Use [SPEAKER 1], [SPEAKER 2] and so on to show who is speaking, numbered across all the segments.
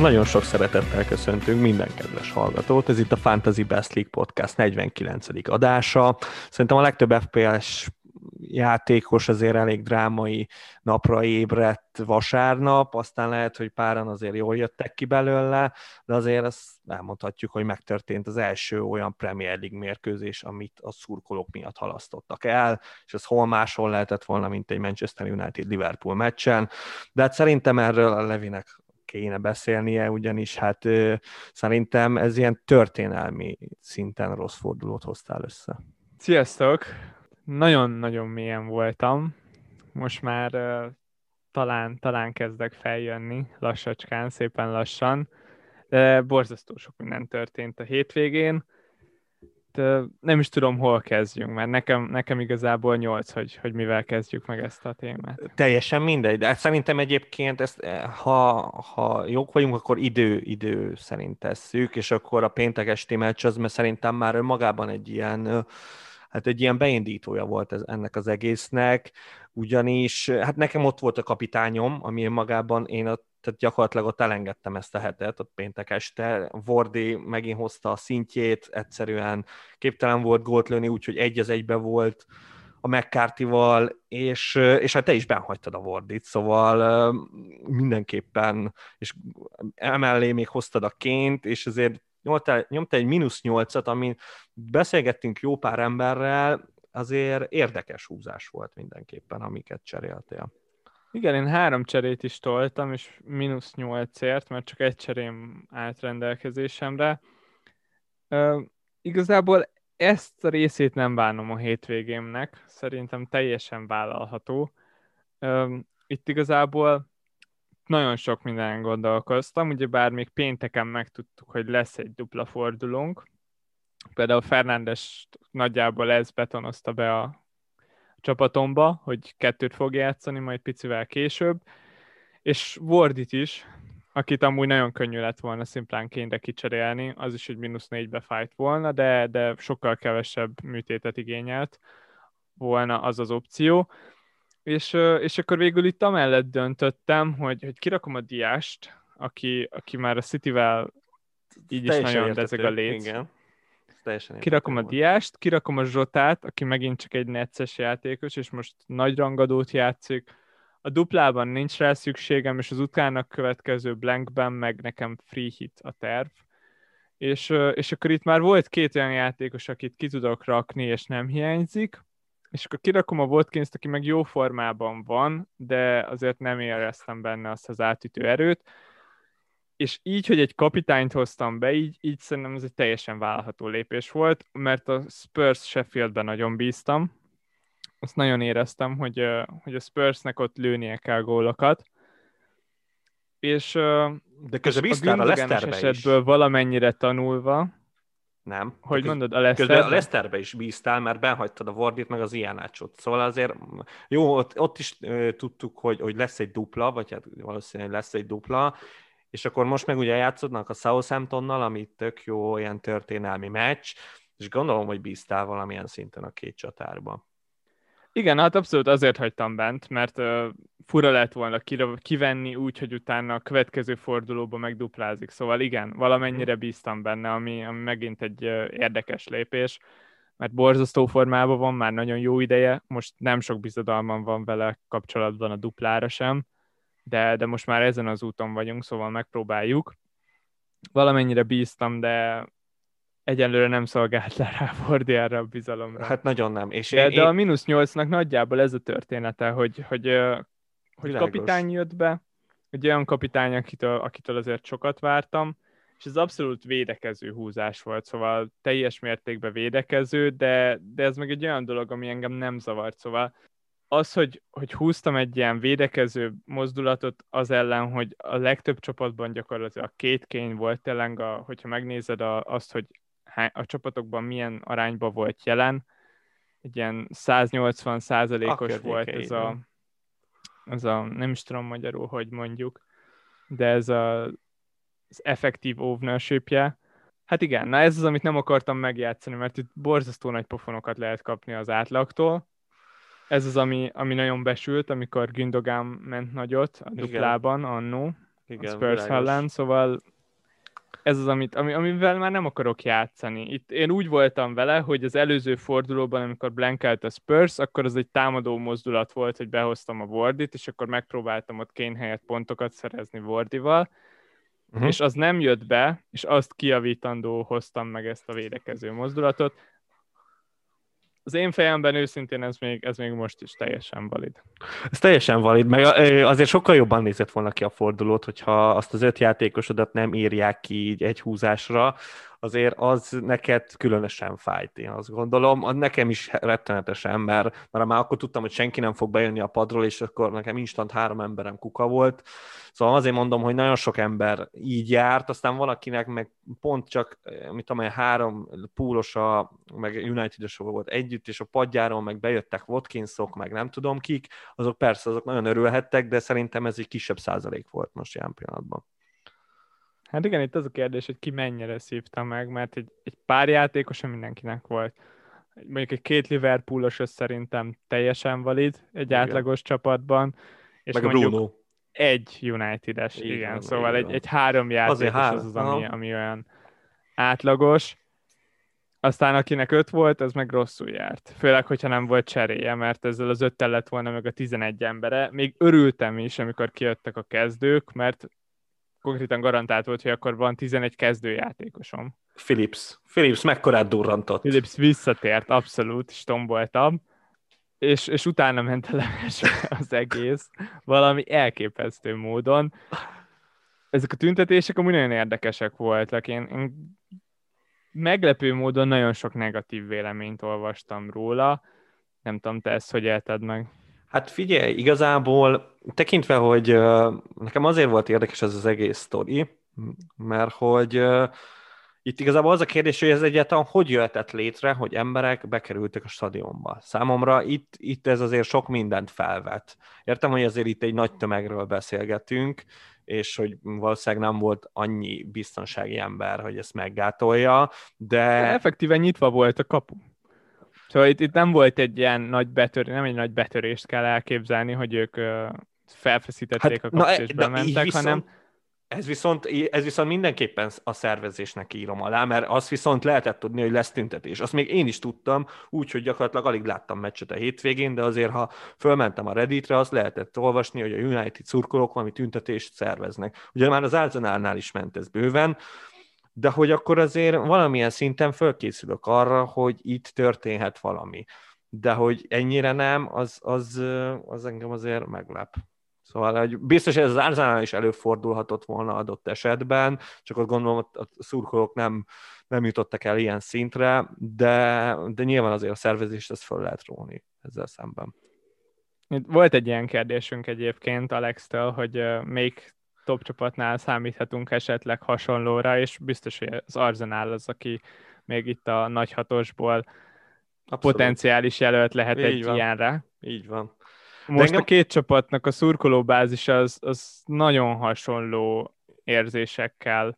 [SPEAKER 1] Nagyon sok szeretettel köszöntünk minden kedves hallgatót. Ez itt a Fantasy Best League Podcast 49. adása. Szerintem a legtöbb FPS játékos azért elég drámai napra ébredt vasárnap, aztán lehet, hogy páran azért jól jöttek ki belőle, de azért ezt elmondhatjuk, hogy megtörtént az első olyan Premier League mérkőzés, amit a szurkolók miatt halasztottak el, és ez hol máshol lehetett volna, mint egy Manchester United-Liverpool meccsen, de hát szerintem erről a Levinek kéne beszélnie, ugyanis hát szerintem ez ilyen történelmi szinten rossz fordulót hoztál össze.
[SPEAKER 2] Sziasztok! Nagyon-nagyon mélyen voltam. Most már uh, talán, talán kezdek feljönni lassacskán, szépen lassan, de borzasztó sok minden történt a hétvégén nem is tudom, hol kezdjünk, mert nekem, nekem igazából nyolc, hogy, hogy mivel kezdjük meg ezt a témát.
[SPEAKER 1] Teljesen mindegy, de hát szerintem egyébként ezt, eh, ha, ha jók vagyunk, akkor idő, idő szerint tesszük, és akkor a péntek esti meccs az, mert szerintem már önmagában egy ilyen hát egy ilyen beindítója volt ez, ennek az egésznek, ugyanis hát nekem ott volt a kapitányom, ami magában én a tehát gyakorlatilag ott elengedtem ezt a hetet, ott péntek este. Vordi megint hozta a szintjét, egyszerűen képtelen volt gólt lőni, úgyhogy egy az egybe volt a mccarthy és, és hát te is benhagytad a Vordit, szóval mindenképpen, és emellé még hoztad a ként, és azért nyomta, nyomta egy mínusz nyolcat, amin beszélgettünk jó pár emberrel, azért érdekes húzás volt mindenképpen, amiket cseréltél.
[SPEAKER 2] Igen, én három cserét is toltam, és mínusz nyolcért, mert csak egy cserém állt rendelkezésemre. Uh, igazából ezt a részét nem bánom a hétvégémnek, szerintem teljesen vállalható. Uh, itt igazából nagyon sok minden gondolkoztam, ugye bár még pénteken megtudtuk, hogy lesz egy dupla fordulónk, például Fernándes nagyjából ez betonozta be a csapatomba, hogy kettőt fog játszani, majd picivel később, és Wardit is, akit amúgy nagyon könnyű lett volna szimplán kényre kicserélni, az is, hogy mínusz négybe fájt volna, de, de sokkal kevesebb műtétet igényelt volna az az opció. És, és akkor végül itt amellett döntöttem, hogy, hogy kirakom a diást, aki, aki már a Cityvel így is nagyon rezeg a léc. Igen teljesen Kirakom a Diást, kirakom a Zsotát, aki megint csak egy necces játékos, és most nagy rangadót játszik. A duplában nincs rá szükségem, és az utána következő blankben meg nekem free hit a terv. És, és akkor itt már volt két olyan játékos, akit ki tudok rakni, és nem hiányzik, és akkor kirakom a watkins aki meg jó formában van, de azért nem éreztem benne azt az átütő erőt, és így, hogy egy kapitányt hoztam be, így, így szerintem ez egy teljesen vállalható lépés volt, mert a Spurs Sheffieldben nagyon bíztam, azt nagyon éreztem, hogy, hogy a Spursnek ott lőnie kell gólokat, és
[SPEAKER 1] de közben bíztál a, a Leicesterbe
[SPEAKER 2] esetből is. valamennyire tanulva,
[SPEAKER 1] nem.
[SPEAKER 2] Hogy mondod, a Leicester?
[SPEAKER 1] Közben a Leicesterbe is bíztál, mert benhagytad a Wardit, meg az Ianácsot. Szóval azért jó, ott, ott is ö, tudtuk, hogy, hogy lesz egy dupla, vagy hát valószínűleg lesz egy dupla, és akkor most meg ugye játszodnak a Southamptonnal, ami tök jó ilyen történelmi meccs, és gondolom, hogy bíztál valamilyen szinten a két csatárba.
[SPEAKER 2] Igen, hát abszolút azért hagytam bent, mert uh, fura lett volna kivenni úgy, hogy utána a következő fordulóba megduplázik. Szóval igen, valamennyire mhm. bíztam benne, ami, ami megint egy uh, érdekes lépés, mert borzasztó formában van, már nagyon jó ideje, most nem sok bizodalmam van vele kapcsolatban a duplára sem, de, de most már ezen az úton vagyunk, szóval megpróbáljuk. Valamennyire bíztam, de egyelőre nem szolgált le rá Fordi erre a bizalomra.
[SPEAKER 1] Hát nagyon nem. És
[SPEAKER 2] de, én, de a mínusz nyolcnak nagyjából ez a története, hogy, hogy, hogy kapitány jött be, egy olyan kapitány, akitől, akitől azért sokat vártam, és ez abszolút védekező húzás volt, szóval teljes mértékben védekező, de, de ez meg egy olyan dolog, ami engem nem zavart, szóval az, hogy, hogy húztam egy ilyen védekező mozdulatot az ellen, hogy a legtöbb csapatban gyakorlatilag a két kény volt tényleg, a, hogyha megnézed a, azt, hogy a csapatokban milyen arányban volt jelen, egy ilyen 180 százalékos volt ez a, az a, nem is tudom magyarul, hogy mondjuk, de ez a, az effektív ownership -je. Hát igen, na ez az, amit nem akartam megjátszani, mert itt borzasztó nagy pofonokat lehet kapni az átlagtól, ez az, ami, ami nagyon besült, amikor Gündogan ment nagyot a duplában annó. Igen, a Spurs ellen, szóval ez az, amit, ami, amivel már nem akarok játszani. Itt én úgy voltam vele, hogy az előző fordulóban, amikor blankelt a Spurs, akkor az egy támadó mozdulat volt, hogy behoztam a Wardit, és akkor megpróbáltam ott Kane helyett pontokat szerezni Wardival, uh-huh. és az nem jött be, és azt kiavítandó hoztam meg ezt a védekező mozdulatot az én fejemben őszintén ez még, ez még most is teljesen valid.
[SPEAKER 1] Ez teljesen valid, meg azért sokkal jobban nézett volna ki a fordulót, hogyha azt az öt játékosodat nem írják ki így egy húzásra, azért az neked különösen fájt, én azt gondolom. Nekem is rettenetesen, mert, mert már akkor tudtam, hogy senki nem fog bejönni a padról, és akkor nekem instant három emberem kuka volt. Szóval azért mondom, hogy nagyon sok ember így járt, aztán valakinek meg pont csak, mit tudom én, három púlosa, meg united volt együtt, és a padjáról meg bejöttek Watkinsok, meg nem tudom kik, azok persze, azok nagyon örülhettek, de szerintem ez egy kisebb százalék volt most ilyen pillanatban.
[SPEAKER 2] Hát igen, itt az a kérdés, hogy ki mennyire szívta meg, mert egy, egy pár játékos mindenkinek volt. Mondjuk egy két Liverpoolos szerintem teljesen valid egy igen. átlagos csapatban. És meg mondjuk a Bruno. egy United-es, igen. igen. Szóval egy, egy három játékos három. az az, ami, ami olyan átlagos. Aztán akinek öt volt, az meg rosszul járt. Főleg, hogyha nem volt cseréje, mert ezzel az öttel lett volna meg a 11 embere. Még örültem is, amikor kijöttek a kezdők, mert konkrétan garantált volt, hogy akkor van 11 kezdőjátékosom.
[SPEAKER 1] Philips. Philips mekkorát durrantott.
[SPEAKER 2] Philips visszatért, abszolút, és tomboltam. És, és utána ment a az egész, valami elképesztő módon. Ezek a tüntetések amúgy nagyon érdekesek voltak. Én, én meglepő módon nagyon sok negatív véleményt olvastam róla. Nem tudom, te ezt hogy élted meg?
[SPEAKER 1] Hát figyelj, igazából tekintve, hogy nekem azért volt érdekes ez az egész sztori, mert hogy itt igazából az a kérdés, hogy ez egyáltalán hogy jöhetett létre, hogy emberek bekerültek a stadionba. Számomra itt, itt ez azért sok mindent felvet. Értem, hogy azért itt egy nagy tömegről beszélgetünk, és hogy valószínűleg nem volt annyi biztonsági ember, hogy ezt meggátolja, de... de
[SPEAKER 2] effektíven nyitva volt a kapu. Szóval itt, itt nem volt egy ilyen nagy betörés, nem egy nagy betörést kell elképzelni, hogy ők felfeszítették hát, a kapcsolat és bementek, viszont, hanem...
[SPEAKER 1] Ez viszont, ez viszont mindenképpen a szervezésnek írom alá, mert azt viszont lehetett tudni, hogy lesz tüntetés. Azt még én is tudtam, úgyhogy gyakorlatilag alig láttam meccset a hétvégén, de azért, ha fölmentem a Redditre, azt lehetett olvasni, hogy a United szurkolók valami tüntetést szerveznek. Ugye már az Arsenalnál is ment ez bőven, de hogy akkor azért valamilyen szinten fölkészülök arra, hogy itt történhet valami. De hogy ennyire nem, az, az, az engem azért meglep. Szóval hogy biztos, ez az Árzánál is előfordulhatott volna adott esetben, csak ott gondolom, a szurkolók nem, nem jutottak el ilyen szintre, de, de nyilván azért a szervezést ezt föl lehet róni ezzel szemben.
[SPEAKER 2] Volt egy ilyen kérdésünk egyébként Alex-től, hogy még top csapatnál számíthatunk esetleg hasonlóra, és biztos, hogy az Arsenal az, aki még itt a nagy hatosból a potenciális jelölt lehet Így egy van. ilyenre.
[SPEAKER 1] Így van.
[SPEAKER 2] Most engem... a két csapatnak a szurkolóbázis az, az nagyon hasonló érzésekkel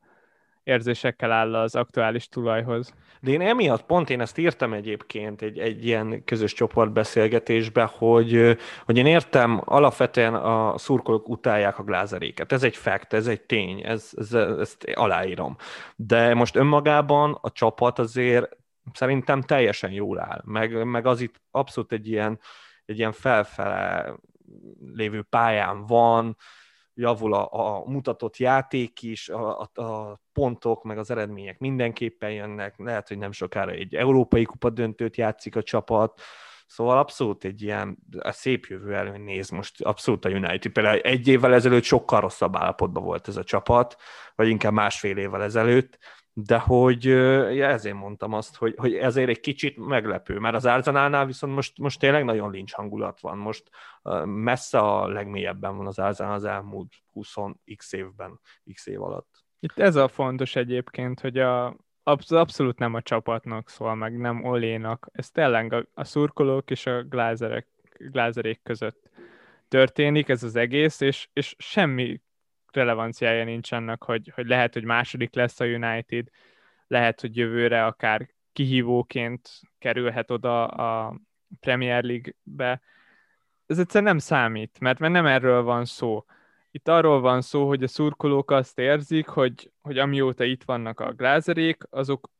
[SPEAKER 2] érzésekkel áll az aktuális tulajhoz.
[SPEAKER 1] De én emiatt pont én ezt írtam egyébként egy, egy ilyen közös csoportbeszélgetésbe, hogy, hogy én értem, alapvetően a szurkolók utálják a glázeréket. Ez egy fact, ez egy tény, ez, ez, ezt aláírom. De most önmagában a csapat azért szerintem teljesen jól áll. Meg, meg az itt abszolút egy ilyen, egy ilyen felfele lévő pályán van, javul a, a mutatott játék is, a, a, a pontok, meg az eredmények mindenképpen jönnek, lehet, hogy nem sokára egy európai kupa döntőt játszik a csapat, Szóval abszolút egy ilyen a szép jövő elő néz most, abszolút a United. Például egy évvel ezelőtt sokkal rosszabb állapotban volt ez a csapat, vagy inkább másfél évvel ezelőtt, de hogy ezért mondtam azt, hogy, hogy ezért egy kicsit meglepő, mert az Arzenálnál viszont most, most tényleg nagyon lincs hangulat van, most messze a legmélyebben van az Arzenál az elmúlt 20x évben, x év alatt.
[SPEAKER 2] Itt ez a fontos egyébként, hogy a, abszolút nem a csapatnak szól, meg nem Olénak, ez tényleg a, a szurkolók és a glázerek, glázerék között történik ez az egész, és, és semmi relevanciája nincs annak, hogy, hogy lehet, hogy második lesz a United, lehet, hogy jövőre akár kihívóként kerülhet oda a Premier League-be. Ez egyszerűen nem számít, mert, mert nem erről van szó. Itt arról van szó, hogy a szurkolók azt érzik, hogy, hogy amióta itt vannak a glázerék, azok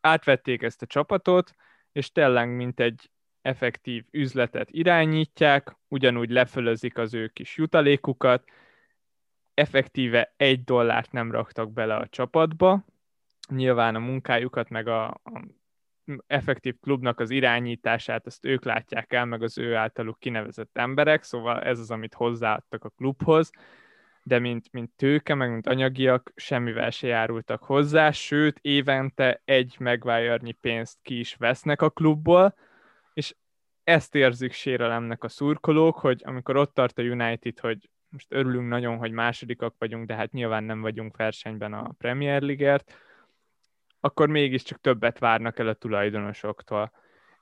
[SPEAKER 2] átvették ezt a csapatot, és tényleg mint egy effektív üzletet irányítják, ugyanúgy lefölözik az ő kis jutalékukat, effektíve egy dollárt nem raktak bele a csapatba, nyilván a munkájukat, meg a, a effektív klubnak az irányítását, ezt ők látják el, meg az ő általuk kinevezett emberek, szóval ez az, amit hozzáadtak a klubhoz, de mint, mint tőke, meg mint anyagiak semmivel se járultak hozzá, sőt, évente egy megvájörnyi pénzt ki is vesznek a klubból, és ezt érzik sérelemnek a szurkolók, hogy amikor ott tart a United, hogy most örülünk nagyon, hogy másodikak vagyunk, de hát nyilván nem vagyunk versenyben a Premier League-ért, akkor mégiscsak többet várnak el a tulajdonosoktól.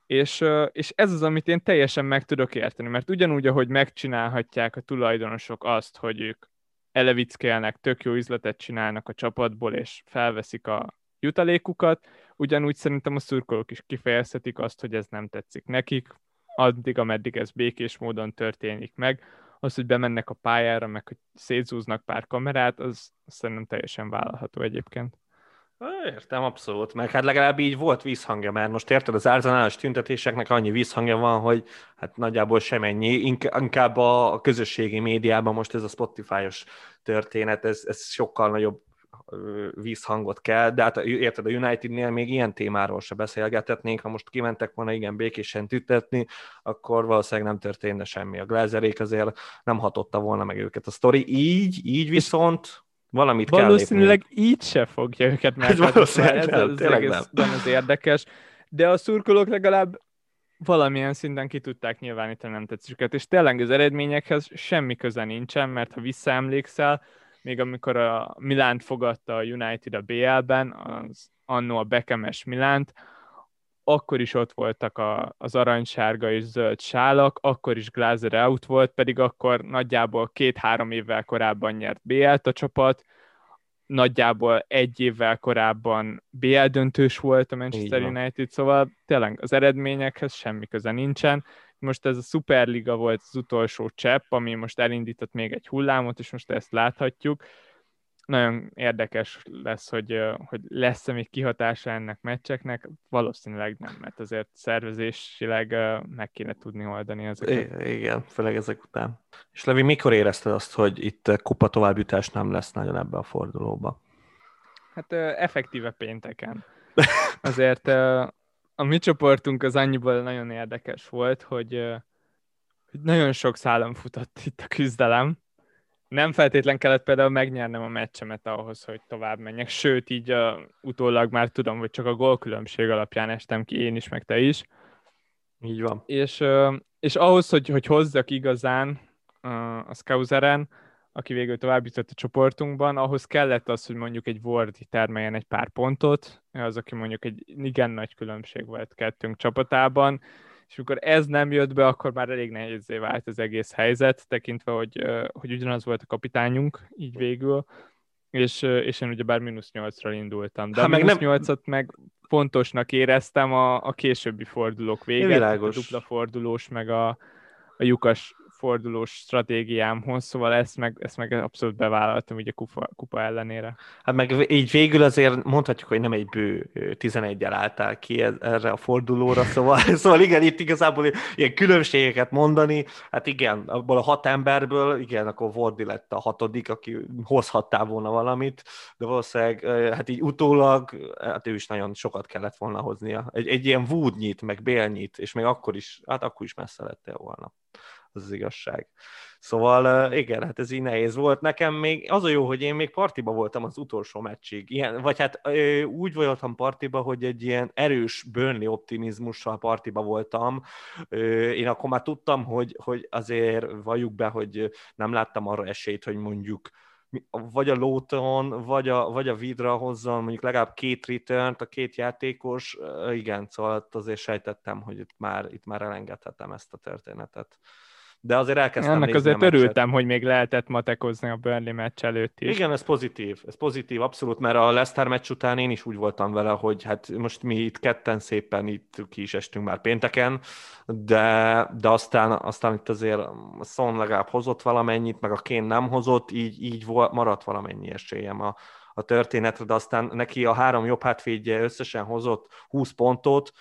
[SPEAKER 2] És, és ez az, amit én teljesen meg tudok érteni, mert ugyanúgy, ahogy megcsinálhatják a tulajdonosok azt, hogy ők elevickelnek, tök jó üzletet csinálnak a csapatból, és felveszik a jutalékukat, ugyanúgy szerintem a szurkolók is kifejezhetik azt, hogy ez nem tetszik nekik, addig, ameddig ez békés módon történik meg. Az, hogy bemennek a pályára, meg hogy szétzúznak pár kamerát, az, az szerintem teljesen vállalható egyébként.
[SPEAKER 1] Értem, abszolút. Meg hát legalább így volt vízhangja, mert most érted, az árzanálos tüntetéseknek annyi vízhangja van, hogy hát nagyjából semennyi, inkább a közösségi médiában most ez a Spotify-os történet, ez, ez sokkal nagyobb vízhangot kell, de hát érted, a Unitednél még ilyen témáról se beszélgethetnénk, ha most kimentek volna igen békésen tüntetni, akkor valószínűleg nem történne semmi. A Glazerék azért nem hatotta volna meg őket a sztori. Így, így viszont Valamit
[SPEAKER 2] Valószínűleg kell így se fogja őket meg.
[SPEAKER 1] Valószínűleg ez, nem,
[SPEAKER 2] ez, ez nem. az érdekes. De a szurkolók legalább valamilyen szinten ki tudták nyilvánítani nem tetszésüket, és tényleg az eredményekhez semmi köze nincsen, mert ha visszaemlékszel, még amikor a Milánt fogadta a United a BL-ben, az annó a Bekemes Milánt, akkor is ott voltak a, az aranysárga és zöld sálak, akkor is Glazer out volt, pedig akkor nagyjából két-három évvel korábban nyert BL-t a csapat, nagyjából egy évvel korábban BL döntős volt a Manchester United, szóval tényleg az eredményekhez semmi köze nincsen. Most ez a Superliga volt az utolsó csepp, ami most elindított még egy hullámot, és most ezt láthatjuk nagyon érdekes lesz, hogy, hogy lesz-e még kihatása ennek meccseknek. Valószínűleg nem, mert azért szervezésileg meg kéne tudni oldani ezeket.
[SPEAKER 1] I- igen, főleg ezek után. És Levi, mikor érezted azt, hogy itt kupa továbbjutás nem lesz nagyon ebbe a fordulóba?
[SPEAKER 2] Hát effektíve pénteken. Azért a mi csoportunk az annyiból nagyon érdekes volt, hogy, hogy nagyon sok szállam futott itt a küzdelem, nem feltétlen kellett például megnyernem a meccsemet ahhoz, hogy tovább menjek, sőt, így uh, utólag már tudom, hogy csak a gólkülönbség alapján estem ki én is, meg te is.
[SPEAKER 1] Így van.
[SPEAKER 2] És, és ahhoz, hogy, hogy hozzak igazán uh, a Skauseren, aki végül tovább jutott a csoportunkban, ahhoz kellett az, hogy mondjuk egy Wardi termeljen egy pár pontot, az, aki mondjuk egy igen nagy különbség volt kettőnk csapatában, és amikor ez nem jött be, akkor már elég nehézé vált az egész helyzet, tekintve, hogy, hogy ugyanaz volt a kapitányunk, így végül, és, és én ugye bár mínusz 8-ra indultam, de ha, a mínusz nem... 8-at meg fontosnak éreztem a, a későbbi fordulók véget, a dupla fordulós, meg a, a lyukas fordulós stratégiámhoz, szóval ezt meg, ezt meg abszolút bevállaltam ugye kupa, kupa ellenére.
[SPEAKER 1] Hát meg így végül azért mondhatjuk, hogy nem egy bő 11-el álltál ki erre a fordulóra, szóval, szóval igen, itt igazából ilyen különbségeket mondani, hát igen, abból a hat emberből, igen, akkor Vordi lett a hatodik, aki hozhattál volna valamit, de valószínűleg hát így utólag, hát ő is nagyon sokat kellett volna hoznia. Egy, egy ilyen Woodnyit, meg Bélnyit, és még akkor is, hát akkor is messze lettél volna az az igazság. Szóval igen, hát ez így nehéz volt. Nekem még az a jó, hogy én még partiba voltam az utolsó meccsig. Ilyen, vagy hát úgy voltam partiba, hogy egy ilyen erős Burnley optimizmussal partiba voltam. Én akkor már tudtam, hogy, hogy azért valljuk be, hogy nem láttam arra esélyt, hogy mondjuk vagy a Lóton, vagy a, vagy a Vidra hozzon mondjuk legalább két return a két játékos, igen, szóval azért sejtettem, hogy itt már, itt már elengedhetem ezt a történetet. De azért elkezdtem
[SPEAKER 2] Annak azért
[SPEAKER 1] a
[SPEAKER 2] örültem, hogy még lehetett matekozni a Burnley meccs előtt is.
[SPEAKER 1] Igen, ez pozitív, ez pozitív, abszolút, mert a Leicester meccs után én is úgy voltam vele, hogy hát most mi itt ketten szépen itt ki is estünk már pénteken, de, de aztán, aztán itt azért Son legalább hozott valamennyit, meg a Kén nem hozott, így, így maradt valamennyi esélyem a, a történetre, de aztán neki a három jobb hátvédje összesen hozott 20 pontot,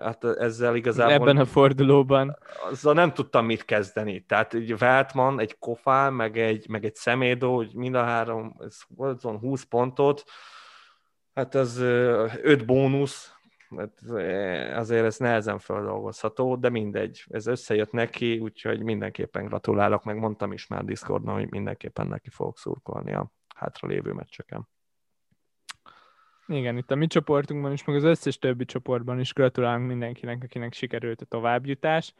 [SPEAKER 1] hát ezzel igazából...
[SPEAKER 2] Ebben a fordulóban.
[SPEAKER 1] Azzal nem tudtam mit kezdeni. Tehát egy Veltman, egy Kofál, meg egy, meg egy Szemédó, hogy mind a három, ez volt 20 pontot, hát az öt bónusz, hát azért ez nehezen feldolgozható, de mindegy, ez összejött neki, úgyhogy mindenképpen gratulálok, meg mondtam is már Discordon, hogy mindenképpen neki fogok szurkolni a hátralévő meccseken.
[SPEAKER 2] Igen, itt a mi csoportunkban is, meg az összes többi csoportban is gratulálunk mindenkinek, akinek sikerült a továbbjutás.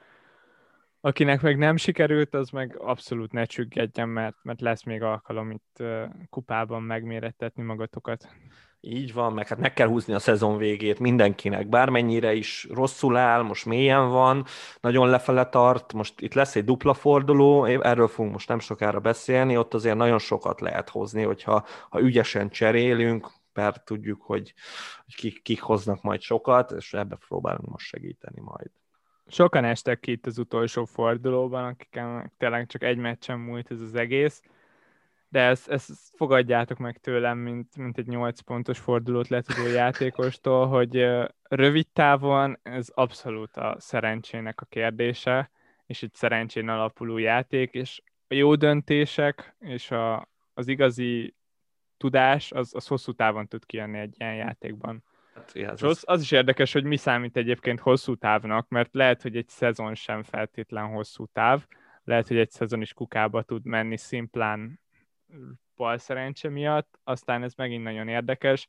[SPEAKER 2] Akinek meg nem sikerült, az meg abszolút ne csüggedjen, mert, mert lesz még alkalom itt kupában megmérettetni magatokat.
[SPEAKER 1] Így van, meg hát meg kell húzni a szezon végét mindenkinek, bármennyire is rosszul áll, most mélyen van, nagyon lefele tart, most itt lesz egy dupla forduló, erről fogunk most nem sokára beszélni, ott azért nagyon sokat lehet hozni, hogyha ha ügyesen cserélünk, mert tudjuk, hogy, hogy kik, kik hoznak majd sokat, és ebbe próbálunk most segíteni majd.
[SPEAKER 2] Sokan estek ki itt az utolsó fordulóban, akiknek tényleg csak egy meccsen múlt ez az egész, de ezt, ezt fogadjátok meg tőlem, mint, mint egy 8 pontos fordulót letudó játékostól, hogy rövid távon ez abszolút a szerencsének a kérdése, és egy szerencsén alapuló játék, és a jó döntések és a, az igazi tudás, az, az hosszú távon tud kijönni egy ilyen játékban. Hát, ja, az, az is érdekes, hogy mi számít egyébként hosszú távnak, mert lehet, hogy egy szezon sem feltétlen hosszú táv, lehet, hogy egy szezon is kukába tud menni szimplán bal szerencse miatt, aztán ez megint nagyon érdekes.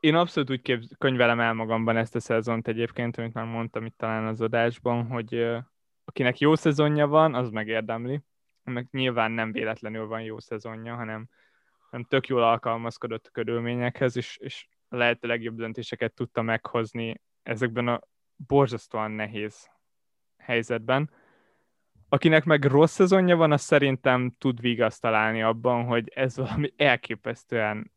[SPEAKER 2] Én abszolút úgy kép- könyvelem el magamban ezt a szezont egyébként, amit már mondtam itt talán az adásban, hogy akinek jó szezonja van, az megérdemli. Meg nyilván nem véletlenül van jó szezonja, hanem hanem tök jól alkalmazkodott a körülményekhez, és, és a lehető legjobb döntéseket tudta meghozni ezekben a borzasztóan nehéz helyzetben. Akinek meg rossz szezonja van, az szerintem tud vigaszt abban, hogy ez valami elképesztően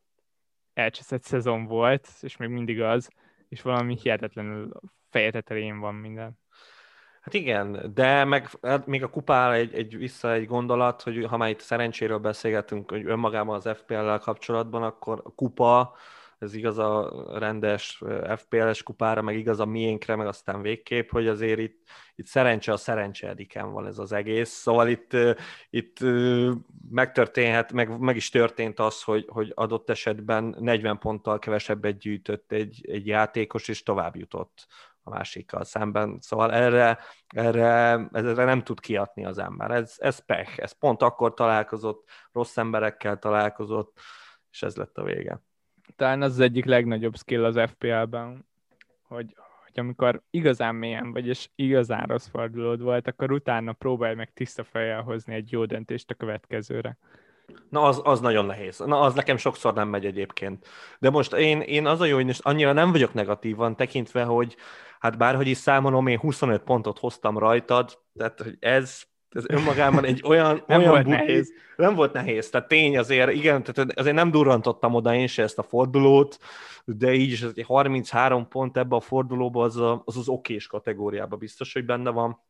[SPEAKER 2] elcseszett szezon volt, és még mindig az, és valami hihetetlenül fejetetelén van minden.
[SPEAKER 1] Hát igen, de meg hát még a kupál egy, egy vissza egy gondolat, hogy ha már itt szerencséről beszélgetünk, hogy önmagában az FPL-lel kapcsolatban, akkor a kupa, ez igaz a rendes FPL-es kupára, meg igaz a miénkre, meg aztán végképp, hogy azért itt, itt szerencse a szerencseediken van ez az egész. Szóval itt, itt megtörténhet, meg, meg is történt az, hogy, hogy adott esetben 40 ponttal kevesebbet gyűjtött egy, egy játékos, és tovább jutott a másikkal szemben. Szóval erre, erre, erre nem tud kiadni az ember. Ez, ez pech. Ez pont akkor találkozott, rossz emberekkel találkozott, és ez lett a vége.
[SPEAKER 2] Talán az, az egyik legnagyobb skill az FPL-ben, hogy, hogy amikor igazán mélyen vagy, és igazán rossz fordulód volt, akkor utána próbálj meg tiszta fejjel hozni egy jó döntést a következőre.
[SPEAKER 1] Na, az, az nagyon nehéz. Na, az nekem sokszor nem megy egyébként. De most én, én az a jó, hogy annyira nem vagyok negatívan, tekintve, hogy hát bárhogy is számolom, én 25 pontot hoztam rajtad, tehát hogy ez, ez önmagában egy olyan...
[SPEAKER 2] nem
[SPEAKER 1] olyan
[SPEAKER 2] volt nehéz.
[SPEAKER 1] Nem volt nehéz, tehát tény azért, igen, tehát azért nem durrantottam oda én se ezt a fordulót, de így is egy 33 pont ebbe a fordulóba az a, az, az okés kategóriába biztos, hogy benne van.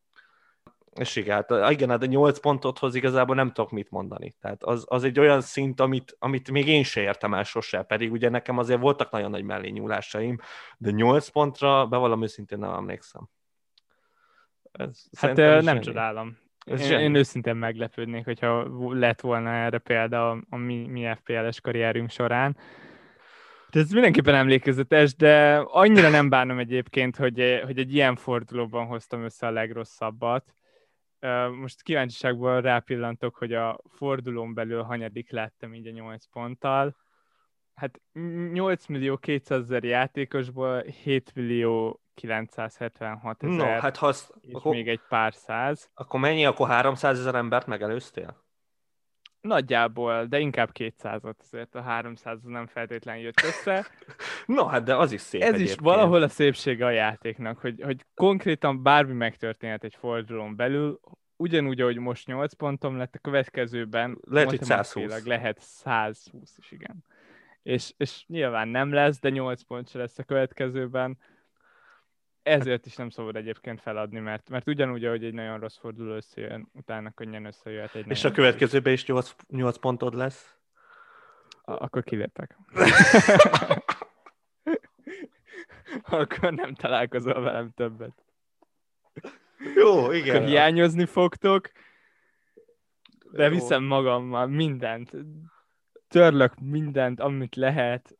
[SPEAKER 1] És igen, hát, igen, hát a 8 pontot hoz igazából nem tudok mit mondani. Tehát az, az egy olyan szint, amit, amit még én se értem el sose, pedig ugye nekem azért voltak nagyon nagy mellényúlásaim, de 8 pontra bevallom őszintén nem emlékszem.
[SPEAKER 2] Ez hát nem zseni. csodálom. Ez én, én őszintén meglepődnék, hogyha lett volna erre példa a, a mi, mi FPL-es karrierünk során. De ez mindenképpen emlékezetes, de annyira nem bánom egyébként, hogy, hogy egy ilyen fordulóban hoztam össze a legrosszabbat most kíváncsiságból rápillantok, hogy a fordulón belül hanyadik lettem így a 8 ponttal. Hát 8 millió 200 ezer játékosból 7 millió 976 ezer, no, hát ha azt, és akkor, még egy pár száz.
[SPEAKER 1] Akkor mennyi? Akkor 300 ezer embert megelőztél?
[SPEAKER 2] Nagyjából, de inkább 200-at, azért a 300 nem feltétlenül jött össze.
[SPEAKER 1] no, hát de az is szép
[SPEAKER 2] Ez
[SPEAKER 1] egyébként.
[SPEAKER 2] is valahol a szépsége a játéknak, hogy, hogy konkrétan bármi megtörténhet egy fordulón belül, ugyanúgy, ahogy most 8 pontom lett, a következőben
[SPEAKER 1] lehet, hogy 120.
[SPEAKER 2] lehet 120 is, igen. És, és nyilván nem lesz, de 8 pont se lesz a következőben ezért is nem szabad egyébként feladni, mert, mert ugyanúgy, ahogy egy nagyon rossz forduló összejön, utána könnyen összejöhet egy
[SPEAKER 1] És a következőben is 8, 8 pontod lesz?
[SPEAKER 2] Akkor kilépek. akkor nem találkozol velem többet.
[SPEAKER 1] Jó, igen.
[SPEAKER 2] Akkor hiányozni fogtok, de viszem magammal mindent. Törlök mindent, amit lehet,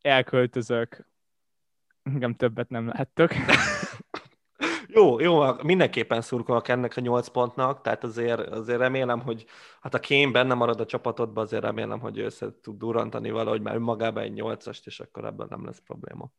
[SPEAKER 2] elköltözök, Engem többet nem láttok.
[SPEAKER 1] jó, jó, mindenképpen szurkolok ennek a nyolc pontnak, tehát azért, azért remélem, hogy hát a Kém benne marad a csapatodban, azért remélem, hogy össze tud durantani valahogy már önmagában egy nyolcast, és akkor ebben nem lesz probléma.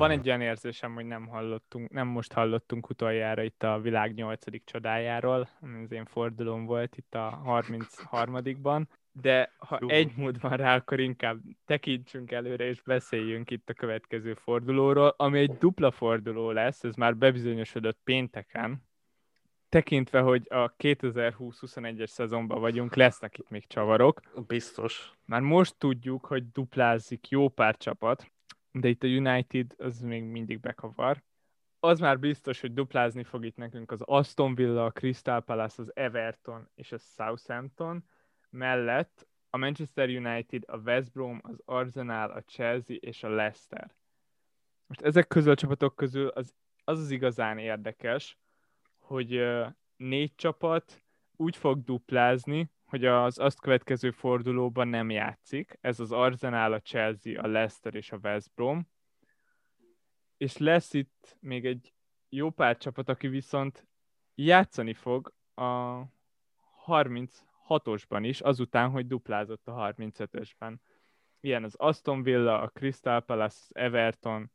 [SPEAKER 2] Van egy olyan érzésem, hogy nem hallottunk, nem most hallottunk utoljára itt a világ nyolcadik csodájáról, ami az én fordulóm volt itt a 33-ban, de ha Jó. egy mód van rá, akkor inkább tekintsünk előre és beszéljünk itt a következő fordulóról, ami egy dupla forduló lesz, ez már bebizonyosodott pénteken, tekintve, hogy a 2020-21-es szezonban vagyunk, lesznek itt még csavarok.
[SPEAKER 1] Biztos.
[SPEAKER 2] Már most tudjuk, hogy duplázik jó pár csapat, de itt a United az még mindig bekavar. Az már biztos, hogy duplázni fog itt nekünk az Aston Villa, a Crystal Palace, az Everton és a Southampton mellett a Manchester United, a West Brom, az Arsenal, a Chelsea és a Leicester. Most ezek közül a csapatok közül az az, az igazán érdekes, hogy négy csapat úgy fog duplázni, hogy az azt következő fordulóban nem játszik. Ez az Arsenal, a Chelsea, a Leicester és a West Brom. És lesz itt még egy jó pár csapat, aki viszont játszani fog a 36-osban is, azután, hogy duplázott a 35-ösben. Ilyen az Aston Villa, a Crystal Palace, az Everton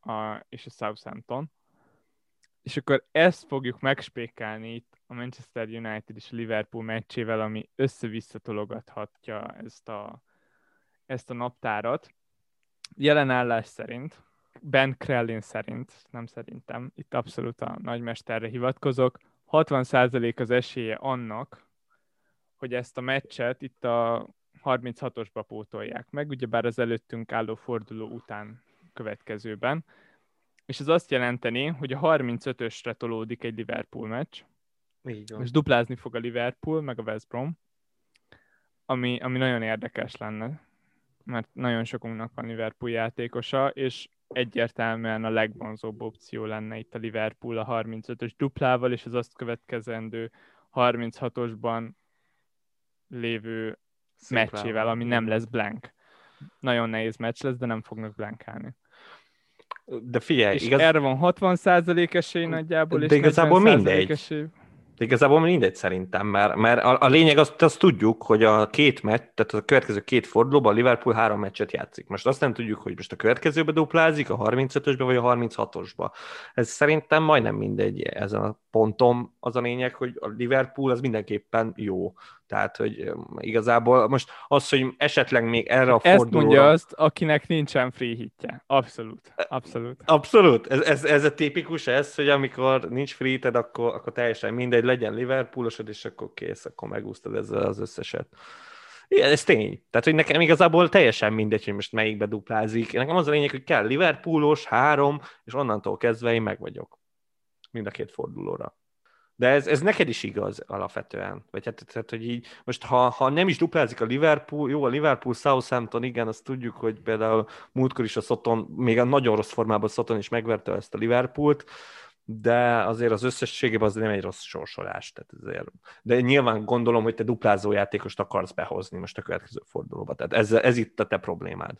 [SPEAKER 2] a, és a Southampton. És akkor ezt fogjuk megspékelni itt a Manchester United és Liverpool meccsével, ami össze-vissza tologathatja ezt a, ezt a naptárat. Jelen állás szerint, Ben Krellin szerint, nem szerintem, itt abszolút a nagymesterre hivatkozok, 60% az esélye annak, hogy ezt a meccset itt a 36-osba pótolják meg, ugyebár az előttünk álló forduló után következőben. És ez azt jelenteni, hogy a 35-ösre tolódik egy Liverpool meccs, így van. És duplázni fog a Liverpool, meg a West Brom, ami, ami nagyon érdekes lenne, mert nagyon sokunknak van Liverpool játékosa, és egyértelműen a legvonzóbb opció lenne itt a Liverpool a 35-ös duplával, és az azt következendő 36-osban lévő Szép meccsével, ami nem lesz blank. Nagyon nehéz meccs lesz, de nem fognak blankálni.
[SPEAKER 1] De figyelj,
[SPEAKER 2] és igaz... erre van 60% esély nagyjából,
[SPEAKER 1] de
[SPEAKER 2] és
[SPEAKER 1] igazából mindegy. Esély. Igazából mindegy szerintem, mert, mert a, a lényeg azt, azt tudjuk, hogy a két meccs, tehát a következő két fordulóban a Liverpool három meccset játszik. Most azt nem tudjuk, hogy most a következőbe duplázik, a 35-ösbe vagy a 36-osba. Ez szerintem majdnem mindegy ezen a ponton. Az a lényeg, hogy a Liverpool az mindenképpen jó. Tehát, hogy igazából most az, hogy esetleg még erre a
[SPEAKER 2] fordulóra... Ezt mondja azt, akinek nincsen free hitje. Abszolút. Abszolút.
[SPEAKER 1] Abszolút. Ez, ez, ez a tipikus ez, hogy amikor nincs free hited, akkor, akkor teljesen mindegy, legyen Liverpoolosod, és akkor kész, akkor megúsztad ezzel az összeset. Igen, ez tény. Tehát, hogy nekem igazából teljesen mindegy, hogy most melyikbe duplázik. Nekem az a lényeg, hogy kell Liverpoolos, három, és onnantól kezdve én meg vagyok. Mind a két fordulóra. De ez, ez neked is igaz alapvetően. Vagy hát, tehát, hogy így, most ha, ha nem is duplázik a Liverpool, jó, a Liverpool, Southampton, igen, azt tudjuk, hogy például múltkor is a Soton, még a nagyon rossz formában Soton is megverte ezt a Liverpoolt, de azért az összességében az nem egy rossz sorsolás. Tehát azért. De nyilván gondolom, hogy te duplázó játékost akarsz behozni most a következő fordulóba. Tehát ez, ez itt a te problémád.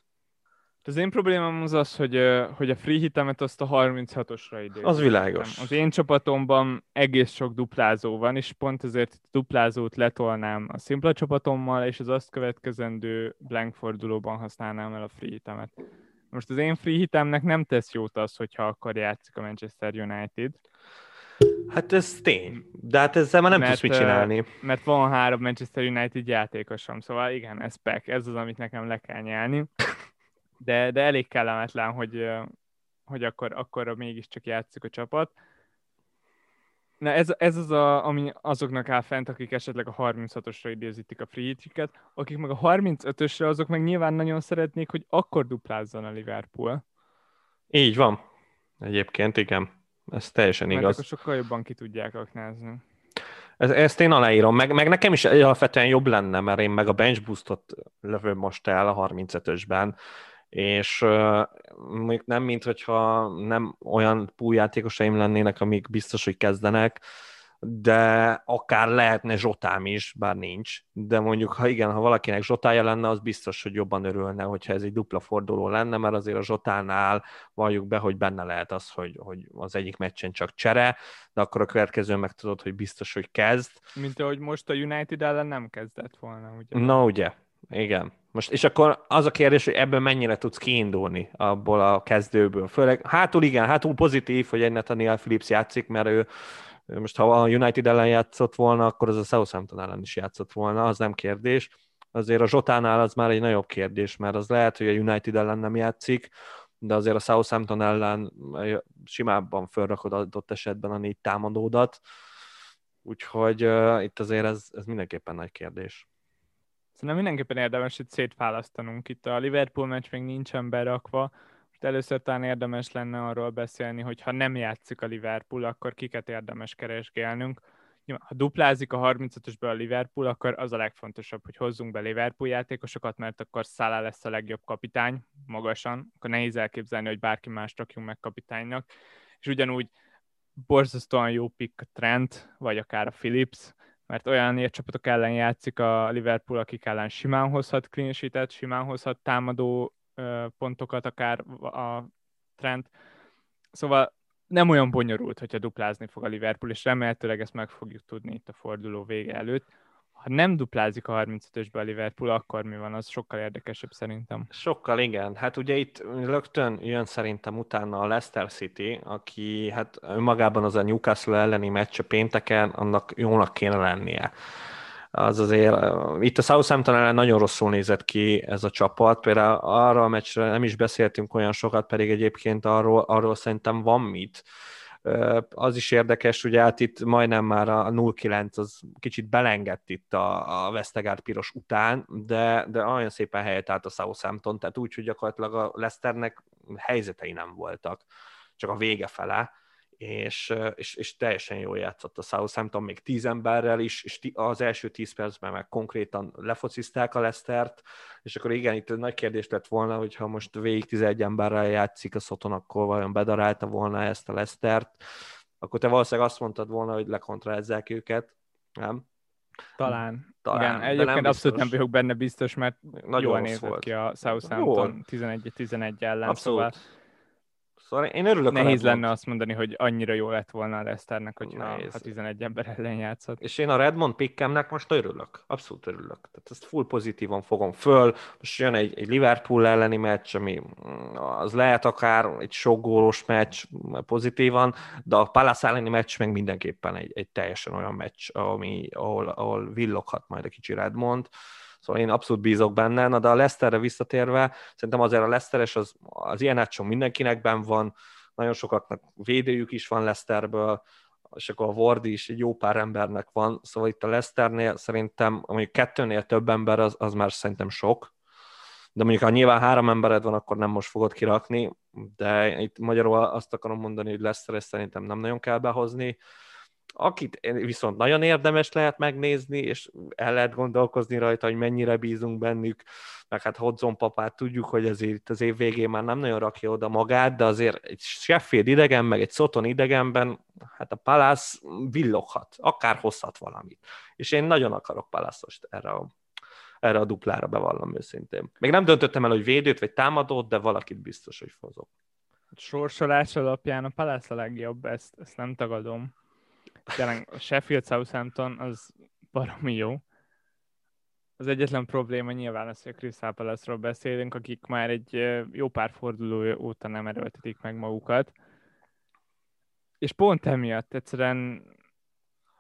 [SPEAKER 2] Az én problémám az az, hogy, hogy a free hitemet azt a 36-osra idő.
[SPEAKER 1] Az világos.
[SPEAKER 2] Az én csapatomban egész sok duplázó van, és pont ezért duplázót letolnám a szimpla csapatommal, és az azt következendő blank fordulóban használnám el a free hitemet. Most az én free hitemnek nem tesz jót az, hogyha akkor játszik a Manchester United.
[SPEAKER 1] Hát ez tény, de hát ezzel már nem mert, tudsz mit csinálni.
[SPEAKER 2] Mert van három Manchester United játékosom, szóval igen, ez pek, ez az, amit nekem le kell nyelni de, de elég kellemetlen, hogy, hogy akkor, akkor mégiscsak játszik a csapat. Na ez, ez az, a, ami azoknak áll fent, akik esetleg a 36-osra idézítik a free akik meg a 35-ösre, azok meg nyilván nagyon szeretnék, hogy akkor duplázzon a Liverpool.
[SPEAKER 1] Így van. Egyébként igen. Ez teljesen
[SPEAKER 2] Mert
[SPEAKER 1] igaz.
[SPEAKER 2] akkor sokkal jobban ki tudják aknázni.
[SPEAKER 1] Ez, ezt én aláírom, meg, meg nekem is alapvetően jobb lenne, mert én meg a bench boostot lövöm most el a 35-ösben, és mondjuk nem, mint hogyha nem olyan púljátékosaim lennének, amik biztos, hogy kezdenek, de akár lehetne zsotám is, bár nincs, de mondjuk, ha igen, ha valakinek zsotája lenne, az biztos, hogy jobban örülne, hogyha ez egy dupla forduló lenne, mert azért a zsotánál valljuk be, hogy benne lehet az, hogy, hogy az egyik meccsen csak csere, de akkor a következő meg tudod, hogy biztos, hogy kezd.
[SPEAKER 2] Mint ahogy most a United ellen nem kezdett volna, ugye?
[SPEAKER 1] Na ugye, igen. Most, és akkor az a kérdés, hogy ebből mennyire tudsz kiindulni abból a kezdőből. Főleg hátul igen, hátul pozitív, hogy egy Nathaniel Phillips játszik, mert ő, most ha a United ellen játszott volna, akkor az a Southampton ellen is játszott volna, az nem kérdés. Azért a Zsotánál az már egy nagyobb kérdés, mert az lehet, hogy a United ellen nem játszik, de azért a Southampton ellen simábban felrakod adott esetben a négy támadódat, úgyhogy uh, itt azért ez, ez mindenképpen nagy kérdés.
[SPEAKER 2] Szerintem mindenképpen érdemes itt szétválasztanunk. Itt a Liverpool meccs még nincsen berakva, most először talán érdemes lenne arról beszélni, hogy ha nem játszik a Liverpool, akkor kiket érdemes keresgélnünk. Ha duplázik a 35-ösből a Liverpool, akkor az a legfontosabb, hogy hozzunk be Liverpool játékosokat, mert akkor Salah lesz a legjobb kapitány, magasan, akkor nehéz elképzelni, hogy bárki más rakjunk meg kapitánynak. És ugyanúgy borzasztóan jó pick a Trent, vagy akár a Philips, mert olyan csapatok ellen játszik a Liverpool, akik ellen simán hozhat clean sheet simán hozhat támadó pontokat, akár a trend. Szóval nem olyan bonyolult, hogyha duplázni fog a Liverpool, és remélhetőleg ezt meg fogjuk tudni itt a forduló vége előtt ha nem duplázik a 35-ösbe a Liverpool, akkor mi van? Az sokkal érdekesebb szerintem.
[SPEAKER 1] Sokkal, igen. Hát ugye itt rögtön jön szerintem utána a Leicester City, aki hát önmagában az a Newcastle elleni meccs a pénteken, annak jónak kéne lennie. Az azért, itt a Southampton ellen nagyon rosszul nézett ki ez a csapat, például arra a meccsre nem is beszéltünk olyan sokat, pedig egyébként arról, arról szerintem van mit, az is érdekes, ugye hát itt majdnem már a 0-9 az kicsit belengett itt a, a Vesztegár piros után, de, de olyan szépen helyet állt a Southampton, tehát úgy, hogy gyakorlatilag a Leicesternek helyzetei nem voltak, csak a vége fele, és, és, és teljesen jól játszott a Southampton, még tíz emberrel is, és az első tíz percben meg konkrétan lefocizták a Lesztert, és akkor igen, itt nagy kérdés lett volna, hogy ha most végig 11 emberrel játszik a Szoton, akkor vajon bedarálta volna ezt a Lesztert, akkor te valószínűleg azt mondtad volna, hogy lekontrázzák őket, nem?
[SPEAKER 2] Talán. Talán. Igen, egyébként nem abszolút nem vagyok benne biztos, mert Nagyon jól nézett volt. ki a Southampton 11-11 ellen, abszolút. szóval
[SPEAKER 1] Szóval én örülök
[SPEAKER 2] Nehéz lenne azt mondani, hogy annyira jó lett volna a Leicesternek, Nehéz. ha 11 ember ellen játszott.
[SPEAKER 1] És én a Redmond pickemnek most örülök. Abszolút örülök. Tehát ezt full pozitívan fogom föl. Most jön egy, egy Liverpool elleni meccs, ami mm, az lehet akár egy sok gólos meccs pozitívan, de a Palace elleni meccs meg mindenképpen egy, egy teljesen olyan meccs, ami, ahol, ahol villoghat majd a kicsi Redmond. Szóval én abszolút bízok benne, na de a Leicesterre visszatérve, szerintem azért a Leicesteres az, az ilyen átson mindenkinek ben van, nagyon sokaknak védőjük is van Leicesterből, és akkor a Ward is egy jó pár embernek van, szóval itt a Leicesternél szerintem, mondjuk kettőnél több ember, az, az már szerintem sok, de mondjuk ha nyilván három embered van, akkor nem most fogod kirakni, de itt magyarul azt akarom mondani, hogy Leicester szerintem nem nagyon kell behozni, Akit viszont nagyon érdemes lehet megnézni, és el lehet gondolkozni rajta, hogy mennyire bízunk bennük, meg hát Hodzon papát tudjuk, hogy azért itt az év végén már nem nagyon rakja oda magát, de azért egy Sheffield idegen, meg egy Soton idegenben, hát a Palace villoghat, akár hozhat valamit. És én nagyon akarok Palace-ost erre a erre a duplára bevallom őszintén. Még nem döntöttem el, hogy védőt vagy támadót, de valakit biztos, hogy hozok.
[SPEAKER 2] Sorsolás alapján a Palace a legjobb, ezt, ezt nem tagadom. Tényleg a Sheffield Southampton az baromi jó. Az egyetlen probléma nyilván az, hogy a Crystal Palace-ról beszélünk, akik már egy jó pár forduló óta nem erőltetik meg magukat. És pont emiatt egyszerűen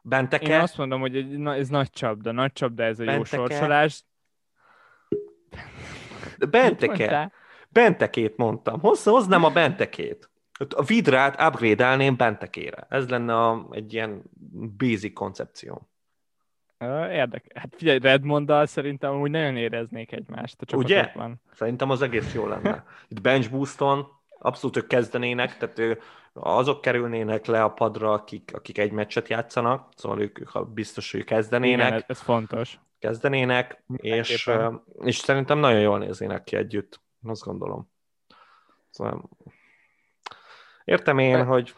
[SPEAKER 1] Benteke?
[SPEAKER 2] Én azt mondom, hogy ez nagy csapda, nagy csapda ez a Benteke? jó sorsolás.
[SPEAKER 1] Benteke. Bentekét mondtam. Hozzá, hoznám a Bentekét. A Vidrát upgrade Bentekére. Ez lenne a, egy ilyen basic koncepció.
[SPEAKER 2] Érdekes. Hát figyelj, Redmonddal szerintem úgy nagyon éreznék egymást a
[SPEAKER 1] Ugye? Szerintem az egész jó lenne. Itt bench booston abszolút ők kezdenének, tehát ő, azok kerülnének le a padra, akik, akik egy meccset játszanak, szóval ők, ha biztos, hogy kezdenének. Igen,
[SPEAKER 2] ez, ez fontos.
[SPEAKER 1] Kezdenének, és, és szerintem nagyon jól néznének ki együtt, azt gondolom. Szóval értem én, De... hogy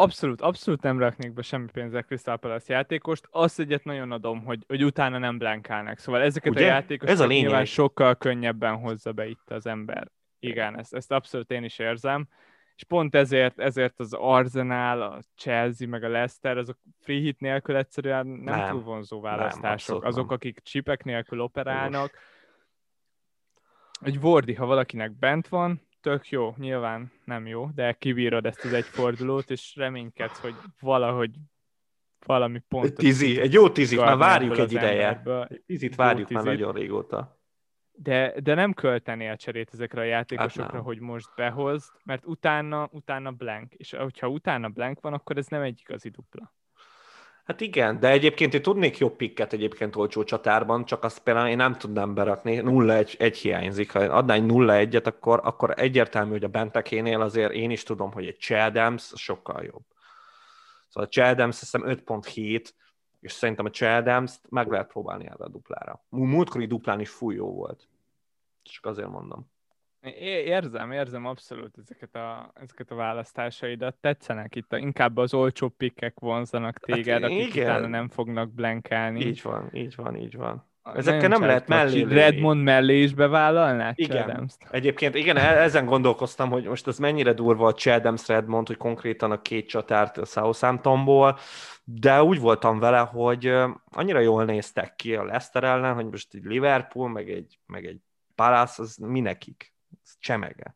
[SPEAKER 2] Abszolút, abszolút nem raknék be semmi pénzzel Crystal Palace játékost. Azt egyet nagyon adom, hogy, hogy utána nem blankálnak. Szóval ezeket Ugye? a játékosokat Ez a nyilván sokkal könnyebben hozza be itt az ember. Igen, ezt, ezt abszolút én is érzem. És pont ezért, ezért az Arsenal, a Chelsea, meg a Leicester, azok free hit nélkül egyszerűen nem, nem túl vonzó választások. Nem, azok, akik csipek nélkül operálnak. Egy Vordi, ha valakinek bent van, tök jó, nyilván nem jó, de kibírod ezt az egy fordulót, és reménykedsz, hogy valahogy valami pont.
[SPEAKER 1] Egy tizi, egy jó tizit, már várjuk egy ideje. Egy tizit várjuk tizit. már nagyon régóta.
[SPEAKER 2] De, de nem költeni a cserét ezekre a játékosokra, hát hogy most behozd, mert utána, utána blank. És hogyha utána blank van, akkor ez nem egy igazi dupla.
[SPEAKER 1] Hát igen, de egyébként én tudnék jobb pikket egyébként olcsó csatárban, csak azt például én nem tudnám berakni, 0-1 egy hiányzik. Ha adná egy 0-1-et, akkor, akkor egyértelmű, hogy a Bentekénél azért én is tudom, hogy egy Chadams sokkal jobb. Szóval a Chadams hiszem 5.7, és szerintem a Chadams meg lehet próbálni erre a duplára. Múltkori duplán is fúj jó volt. Csak azért mondom.
[SPEAKER 2] Érzem, érzem abszolút ezeket a, ezeket a választásaidat. Tetszenek itt, inkább az olcsó pikkek vonzanak hát téged, hát, akik igen. utána nem fognak blankálni.
[SPEAKER 1] Így van, így van, így van. Ezekkel nem, nem lehet mellé
[SPEAKER 2] Redmond mellé is bevállalná
[SPEAKER 1] Igen. Adams-t? Egyébként igen, e- ezen gondolkoztam, hogy most az mennyire durva a Chadams Redmond, hogy konkrétan a két csatárt a Southamptonból, de úgy voltam vele, hogy annyira jól néztek ki a Leicester ellen, hogy most egy Liverpool, meg egy, meg egy Palace, az minekik csemege.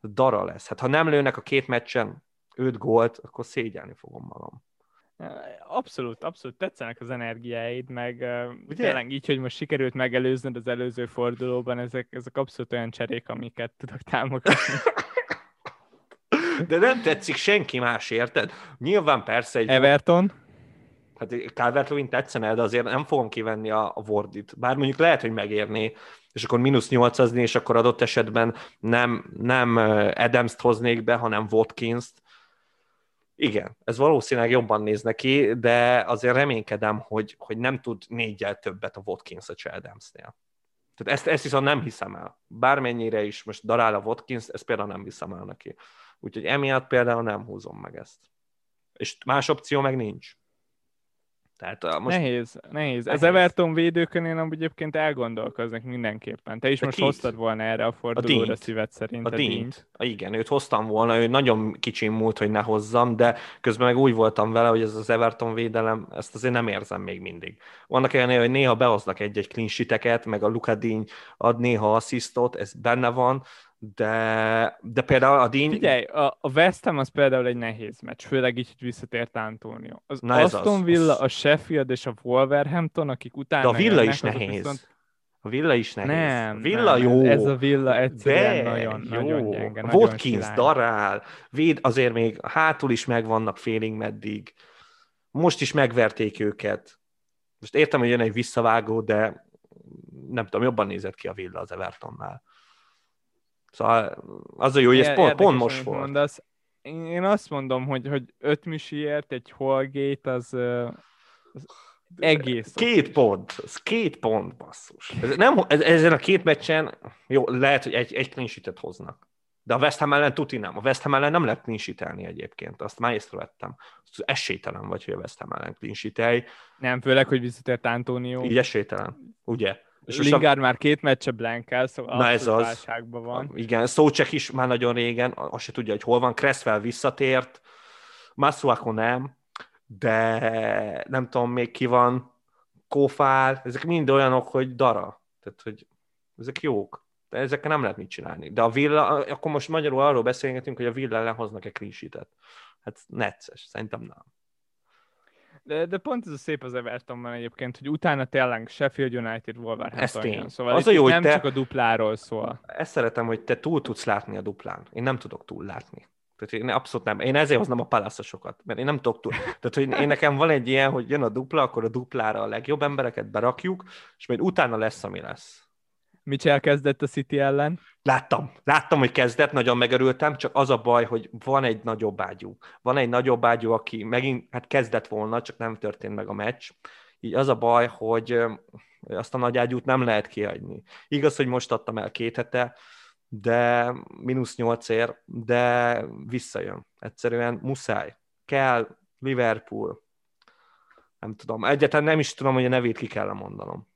[SPEAKER 1] Dara lesz. Hát ha nem lőnek a két meccsen öt gólt, akkor szégyelni fogom magam.
[SPEAKER 2] Abszolút, abszolút tetszenek az energiáid, meg Ugye? tényleg így, hogy most sikerült megelőzned az előző fordulóban, ezek, ezek abszolút olyan cserék, amiket tudok támogatni.
[SPEAKER 1] De nem tetszik senki más, érted? Nyilván persze egy...
[SPEAKER 2] Everton?
[SPEAKER 1] Hát calvert tetszene, de azért nem fogom kivenni a, a Wordit. Bár mondjuk lehet, hogy megérné, és akkor mínusz nyolcazni, és akkor adott esetben nem, nem Adams-t hoznék be, hanem Watkins-t. Igen, ez valószínűleg jobban néz neki, de azért reménykedem, hogy, hogy nem tud négyel többet a Watkins a Adams-nél. Tehát ezt, ezt viszont nem hiszem el. Bármennyire is most darál a Watkins, ezt például nem hiszem el neki. Úgyhogy emiatt például nem húzom meg ezt. És más opció meg nincs.
[SPEAKER 2] Tehát uh, most... Nehéz, nehéz. nehéz. Az Everton védőkön én egyébként elgondolkoznak mindenképpen. Te is De most kit? hoztad volna erre a fordulóra a szívet szerint.
[SPEAKER 1] A, a dínt. A Igen, őt hoztam volna, ő nagyon kicsim múlt, hogy ne hozzam, de közben meg úgy voltam vele, hogy ez az Everton védelem, ezt azért nem érzem még mindig. Vannak olyan, hogy néha behoznak egy-egy clean meg a Luka Díny ad néha asszisztot, ez benne van, de, de például a Dean...
[SPEAKER 2] Figyelj, a, a West Ham az például egy nehéz meccs, főleg így, hogy visszatért Antonio. Az Na Aston az, Villa, az... a Sheffield és a Wolverhampton, akik utána
[SPEAKER 1] De a Villa jönnek, is nehéz. Viszont... A Villa is nehéz.
[SPEAKER 2] Nem,
[SPEAKER 1] Villa
[SPEAKER 2] nem,
[SPEAKER 1] jó.
[SPEAKER 2] Ez a Villa egyszerűen De, nagyon, jó. nagyon gyenge. Nagyon
[SPEAKER 1] Watkins darál, véd azért még hátul is megvannak félig meddig. Most is megverték őket. Most értem, hogy jön egy visszavágó, de nem tudom, jobban nézett ki a Villa az Evertonnál. Szóval az a jó, hogy ez pont, pont most volt. Mondasz.
[SPEAKER 2] Én azt mondom, hogy, hogy öt misiért egy Holgate az, az egész.
[SPEAKER 1] Két ok. pont, ez két pont, basszus. Ez nem, ez, ezen a két meccsen, jó, lehet, hogy egy, egy clean hoznak. De a West Ham ellen tuti nem. A West Ham ellen nem lehet clean egyébként. Azt már észrevettem. Esélytelen vagy, hogy a West Ham ellen clean
[SPEAKER 2] Nem, főleg, hogy visszatért Antonio.
[SPEAKER 1] Így esélytelen, ugye?
[SPEAKER 2] És Lingard a... már két meccse blankál, szóval
[SPEAKER 1] Na ez az. van. Igen, Szócsek is már nagyon régen, azt se tudja, hogy hol van. Cresswell visszatért, Masuako nem, de nem tudom még ki van, Kófál, ezek mind olyanok, hogy dara. Tehát, hogy ezek jók. De ezekkel nem lehet mit csinálni. De a Villa, akkor most magyarul arról beszélgetünk, hogy a Villa ellen hoznak-e clean Hát necces, szerintem nem.
[SPEAKER 2] De, de pont ez a szép az Evertonban egyébként, hogy utána tényleg Sheffield United, Wolverhampton jön. Szóval az a jó, nem te... csak a dupláról szól.
[SPEAKER 1] Ezt szeretem, hogy te túl tudsz látni a duplán. Én nem tudok túl látni. Tehát én abszolút nem. Én ezért hoznám a palaszosokat, mert én nem tudok túl. Tehát, hogy én nekem van egy ilyen, hogy jön a dupla, akkor a duplára a legjobb embereket berakjuk, és majd utána lesz, ami lesz.
[SPEAKER 2] Mitchell kezdett a City ellen?
[SPEAKER 1] Láttam, láttam, hogy kezdett, nagyon megörültem, csak az a baj, hogy van egy nagyobb ágyú. Van egy nagyobb ágyú, aki megint hát kezdett volna, csak nem történt meg a meccs. Így az a baj, hogy azt a nagy ágyút nem lehet kiadni. Igaz, hogy most adtam el két hete, de mínusz nyolcért, de visszajön. Egyszerűen muszáj. Kell Liverpool. Nem tudom. Egyáltalán nem is tudom, hogy a nevét ki kell mondanom.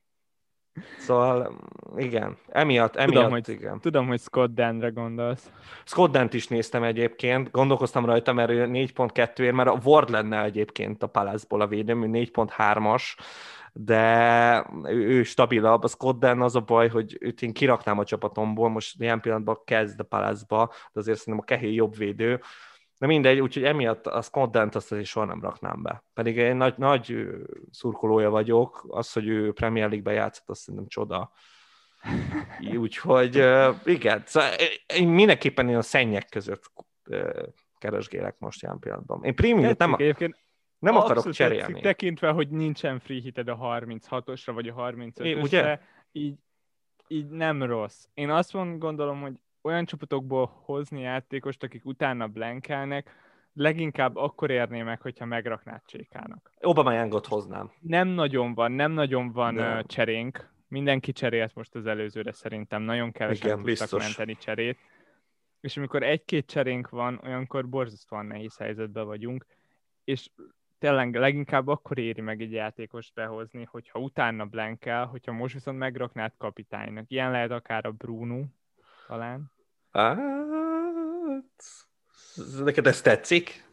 [SPEAKER 1] Szóval igen, emiatt, emiatt
[SPEAKER 2] tudom, hogy,
[SPEAKER 1] igen.
[SPEAKER 2] Tudom, hogy Scott Danre gondolsz.
[SPEAKER 1] Scott Dant is néztem egyébként, gondolkoztam rajta, mert 4.2-ért, mert a Ward lenne egyébként a Palace-ból a védő, 4.3-as, de ő, ő stabilabb. A Scott Dan az a baj, hogy őt én kiraknám a csapatomból, most ilyen pillanatban kezd a Palace-ba, de azért szerintem a Kehi jobb védő. De mindegy, úgyhogy emiatt a Scott Dent azt azért soha nem raknám be. Pedig én nagy, nagy szurkolója vagyok, az, hogy ő Premier League-be játszott, azt szerintem csoda. Úgyhogy igen, szóval én mindenképpen én a szennyek között keresgélek most ilyen pillanatban. Én prémiumot nem, egyébként nem akarok cserélni. Tetszik,
[SPEAKER 2] tekintve, hogy nincsen free hited a 36-osra, vagy a 35-ösre, így, így nem rossz. Én azt gondolom, hogy olyan csapatokból hozni játékost, akik utána blankelnek, leginkább akkor érné meg, hogyha megraknád Csékának.
[SPEAKER 1] Obama Youngot hoznám.
[SPEAKER 2] Nem nagyon van, nem nagyon van nem. cserénk. Mindenki cserélt most az előzőre szerintem. Nagyon kevesen Igen, tudtak biztos. menteni cserét. És amikor egy-két cserénk van, olyankor borzasztóan nehéz helyzetben vagyunk. És tényleg leginkább akkor éri meg egy játékost behozni, hogyha utána blankel, hogyha most viszont megraknád kapitánynak. Ilyen lehet akár a Bruno, talán.
[SPEAKER 1] Hát... Neked ez tetszik?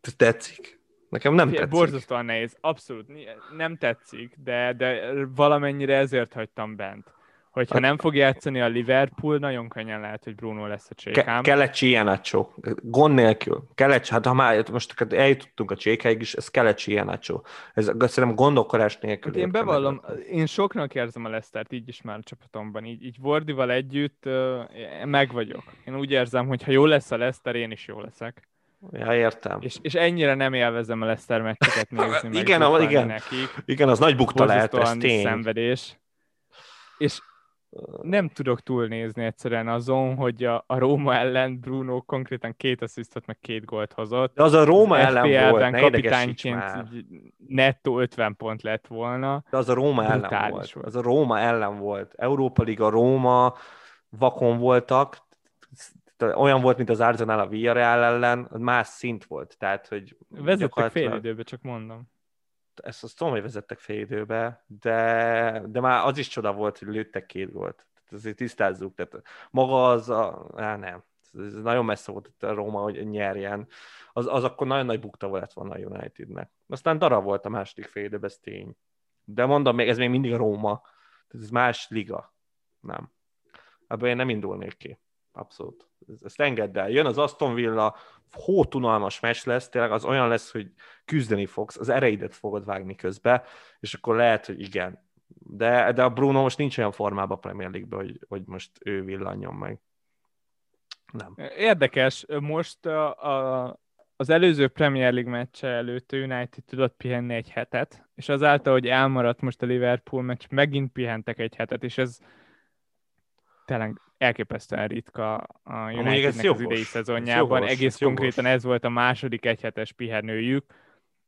[SPEAKER 1] Ez tetszik? Nekem nem tetszik.
[SPEAKER 2] Borzasztóan nehéz, abszolút nem tetszik, de, de valamennyire ezért hagytam bent. Hogyha nem fog játszani a Liverpool, nagyon könnyen lehet, hogy Bruno lesz a csékám.
[SPEAKER 1] Ke- Kelecsi Ianacho. Gond nélkül. Kelecsi, hát ha már most eljutottunk a csékáig is, ez Kelecsi Ianacho. Ez szerintem gondolkodás nélkül. Hát
[SPEAKER 2] én bevallom, én soknak érzem a Lesztert, így is már a csapatomban. Így, így Vordival együtt meg vagyok. Én úgy érzem, hogy ha jó lesz a Leszter, én is jó leszek.
[SPEAKER 1] Ja, értem.
[SPEAKER 2] És, és ennyire nem élvezem a Leszter meccseket nézni.
[SPEAKER 1] igen,
[SPEAKER 2] a,
[SPEAKER 1] igen. Nekik. igen, az nagy bukta lehet, ez tény.
[SPEAKER 2] Szenvedés. És nem tudok túlnézni egyszerűen azon, hogy a, a Róma ellen Bruno konkrétan két asszisztot, meg két gólt hozott.
[SPEAKER 1] De az a Róma az ellen volt, ne kapitányként
[SPEAKER 2] nettó 50 pont lett volna.
[SPEAKER 1] De az a Róma ellen volt. volt. Az a Róma ellen volt. Európa Liga, Róma, vakon voltak, olyan volt, mint az Arsenal a Villarreal ellen, más szint volt. Tehát, hogy
[SPEAKER 2] Vezettek gyakorlatilag... fél időbe, csak mondom
[SPEAKER 1] ezt azt tudom, hogy vezettek fél időbe, de, de már az is csoda volt, hogy lőttek két gólt. Tehát azért tisztázzuk, tehát maga az a... Á, nem. Ez nagyon messze volt a Róma, hogy nyerjen. Az, az akkor nagyon nagy bukta volt volna a Unitednek. Aztán darab volt a második fél időben, ez tény. De mondom, még ez még mindig Róma. Tehát ez más liga. Nem. Ebből én nem indulnék ki. Abszolút. Ezt engedd el. Jön az Aston Villa, hótunalmas mes lesz, tényleg az olyan lesz, hogy küzdeni fogsz, az ereidet fogod vágni közbe, és akkor lehet, hogy igen. De, de a Bruno most nincs olyan formában a Premier League-ben, hogy, hogy most ő villanjon meg. Nem.
[SPEAKER 2] Érdekes, most a, a, az előző Premier League meccse előtt a United tudott pihenni egy hetet, és azáltal, hogy elmaradt most a Liverpool meccs, megint pihentek egy hetet, és ez tényleg elképesztően ritka a Unitednek az idei szezonjában. Jogos, Egész konkrétan jogos. ez volt a második egyhetes pihenőjük.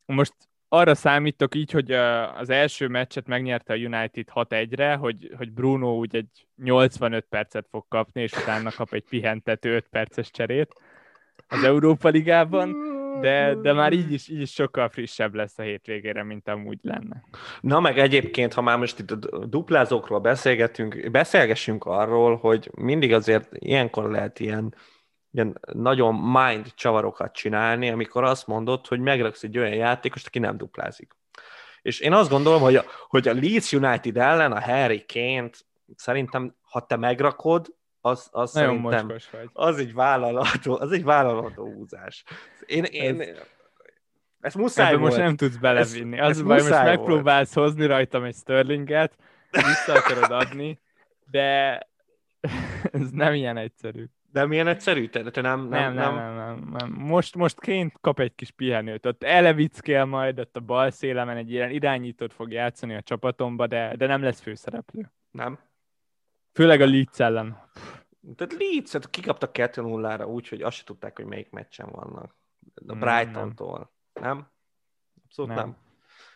[SPEAKER 2] Most arra számítok így, hogy az első meccset megnyerte a United 6-1-re, hogy, hogy Bruno úgy egy 85 percet fog kapni, és utána kap egy pihentető 5 perces cserét az Európa Ligában, de, de már így is, így is sokkal frissebb lesz a hétvégére, mint amúgy lenne.
[SPEAKER 1] Na meg egyébként, ha már most itt a duplázókról beszélgetünk, beszélgessünk arról, hogy mindig azért ilyenkor lehet ilyen, ilyen nagyon mind csavarokat csinálni, amikor azt mondod, hogy megraksz egy olyan játékost, aki nem duplázik. És én azt gondolom, hogy a, hogy a Leeds United ellen a Harry kane szerintem, ha te megrakod, az, az
[SPEAKER 2] Nagyon
[SPEAKER 1] szerintem,
[SPEAKER 2] vagy.
[SPEAKER 1] az egy vállalható, az egy vállalható húzás. Én, én, ez, ezt muszáj volt.
[SPEAKER 2] most nem tudsz belevinni. Ez, az baj, most megpróbálsz volt. hozni rajtam egy Sterlinget, vissza akarod adni, de ez nem ilyen egyszerű.
[SPEAKER 1] De milyen egyszerű? Te, te nem,
[SPEAKER 2] nem, nem, nem, nem, nem, nem. Most, most ként kap egy kis pihenőt. Ott elevickél majd, ott a bal szélemen egy ilyen irányítót fog játszani a csapatomba, de, de nem lesz főszereplő.
[SPEAKER 1] Nem?
[SPEAKER 2] Főleg a Leeds ellen.
[SPEAKER 1] Tehát Leeds, hát kikaptak 2-0-ra úgy, hogy azt se tudták, hogy melyik meccsen vannak. A Brighton-tól. Nem? Abszolút nem. nem.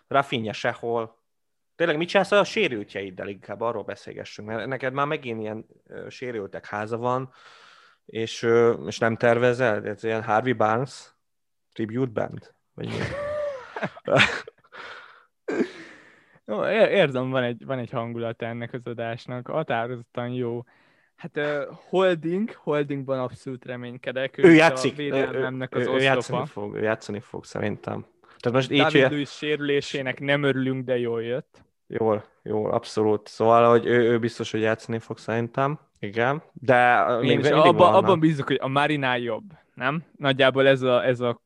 [SPEAKER 1] Rafinha sehol. Tényleg mit csinálsz a sérültjeiddel? Inkább arról beszélgessünk, mert neked már megint ilyen sérültek háza van, és, és nem tervezel? Ez ilyen Harvey Barnes tribute band? Vagy mi?
[SPEAKER 2] Érzem, van egy, van egy hangulat ennek az adásnak, határozottan jó. Hát uh, Holding, Holdingban abszolút reménykedek.
[SPEAKER 1] Ő, ő játszik,
[SPEAKER 2] a ő, az ő,
[SPEAKER 1] ő játszani fog, ő játszani fog szerintem.
[SPEAKER 2] Tehát most David így, Luiz sérülésének nem örülünk, de jól jött.
[SPEAKER 1] Jól, jól, abszolút. Szóval, hogy ő, ő biztos, hogy játszani fog szerintem. Igen, de
[SPEAKER 2] még Én abba, abban bízok, hogy a Marinál jobb, nem? Nagyjából ez a, ez a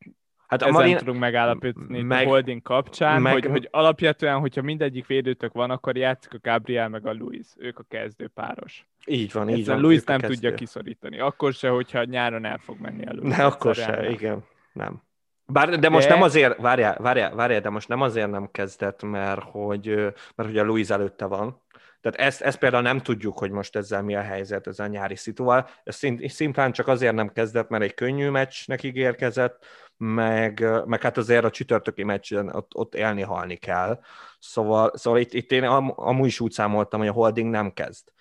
[SPEAKER 2] Hát a Marin... tudunk megállapítani meg... a holding kapcsán, meg... hogy, hogy alapvetően, hogyha mindegyik védőtök van, akkor játszik a Gabriel meg a Luis. Ők a kezdő páros.
[SPEAKER 1] Így van, így van.
[SPEAKER 2] Luis nem tudja kiszorítani. Akkor se, hogyha nyáron el fog menni a
[SPEAKER 1] Luis. Ne, akkor se, nem. igen. Nem. Bár, de most de... nem azért, várjál, várjál, várjál, de most nem azért nem kezdett, mert hogy, mert hogy a Luis előtte van, tehát ezt, ezt például nem tudjuk, hogy most ezzel mi a helyzet, ez a nyári szituál. Ez szimplán csak azért nem kezdett, mert egy könnyű meccsnek ígérkezett, meg, meg hát azért a csütörtöki meccsen ott, ott élni halni kell. Szóval, szóval itt, itt én am, amúgy is úgy számoltam, hogy a holding nem kezd.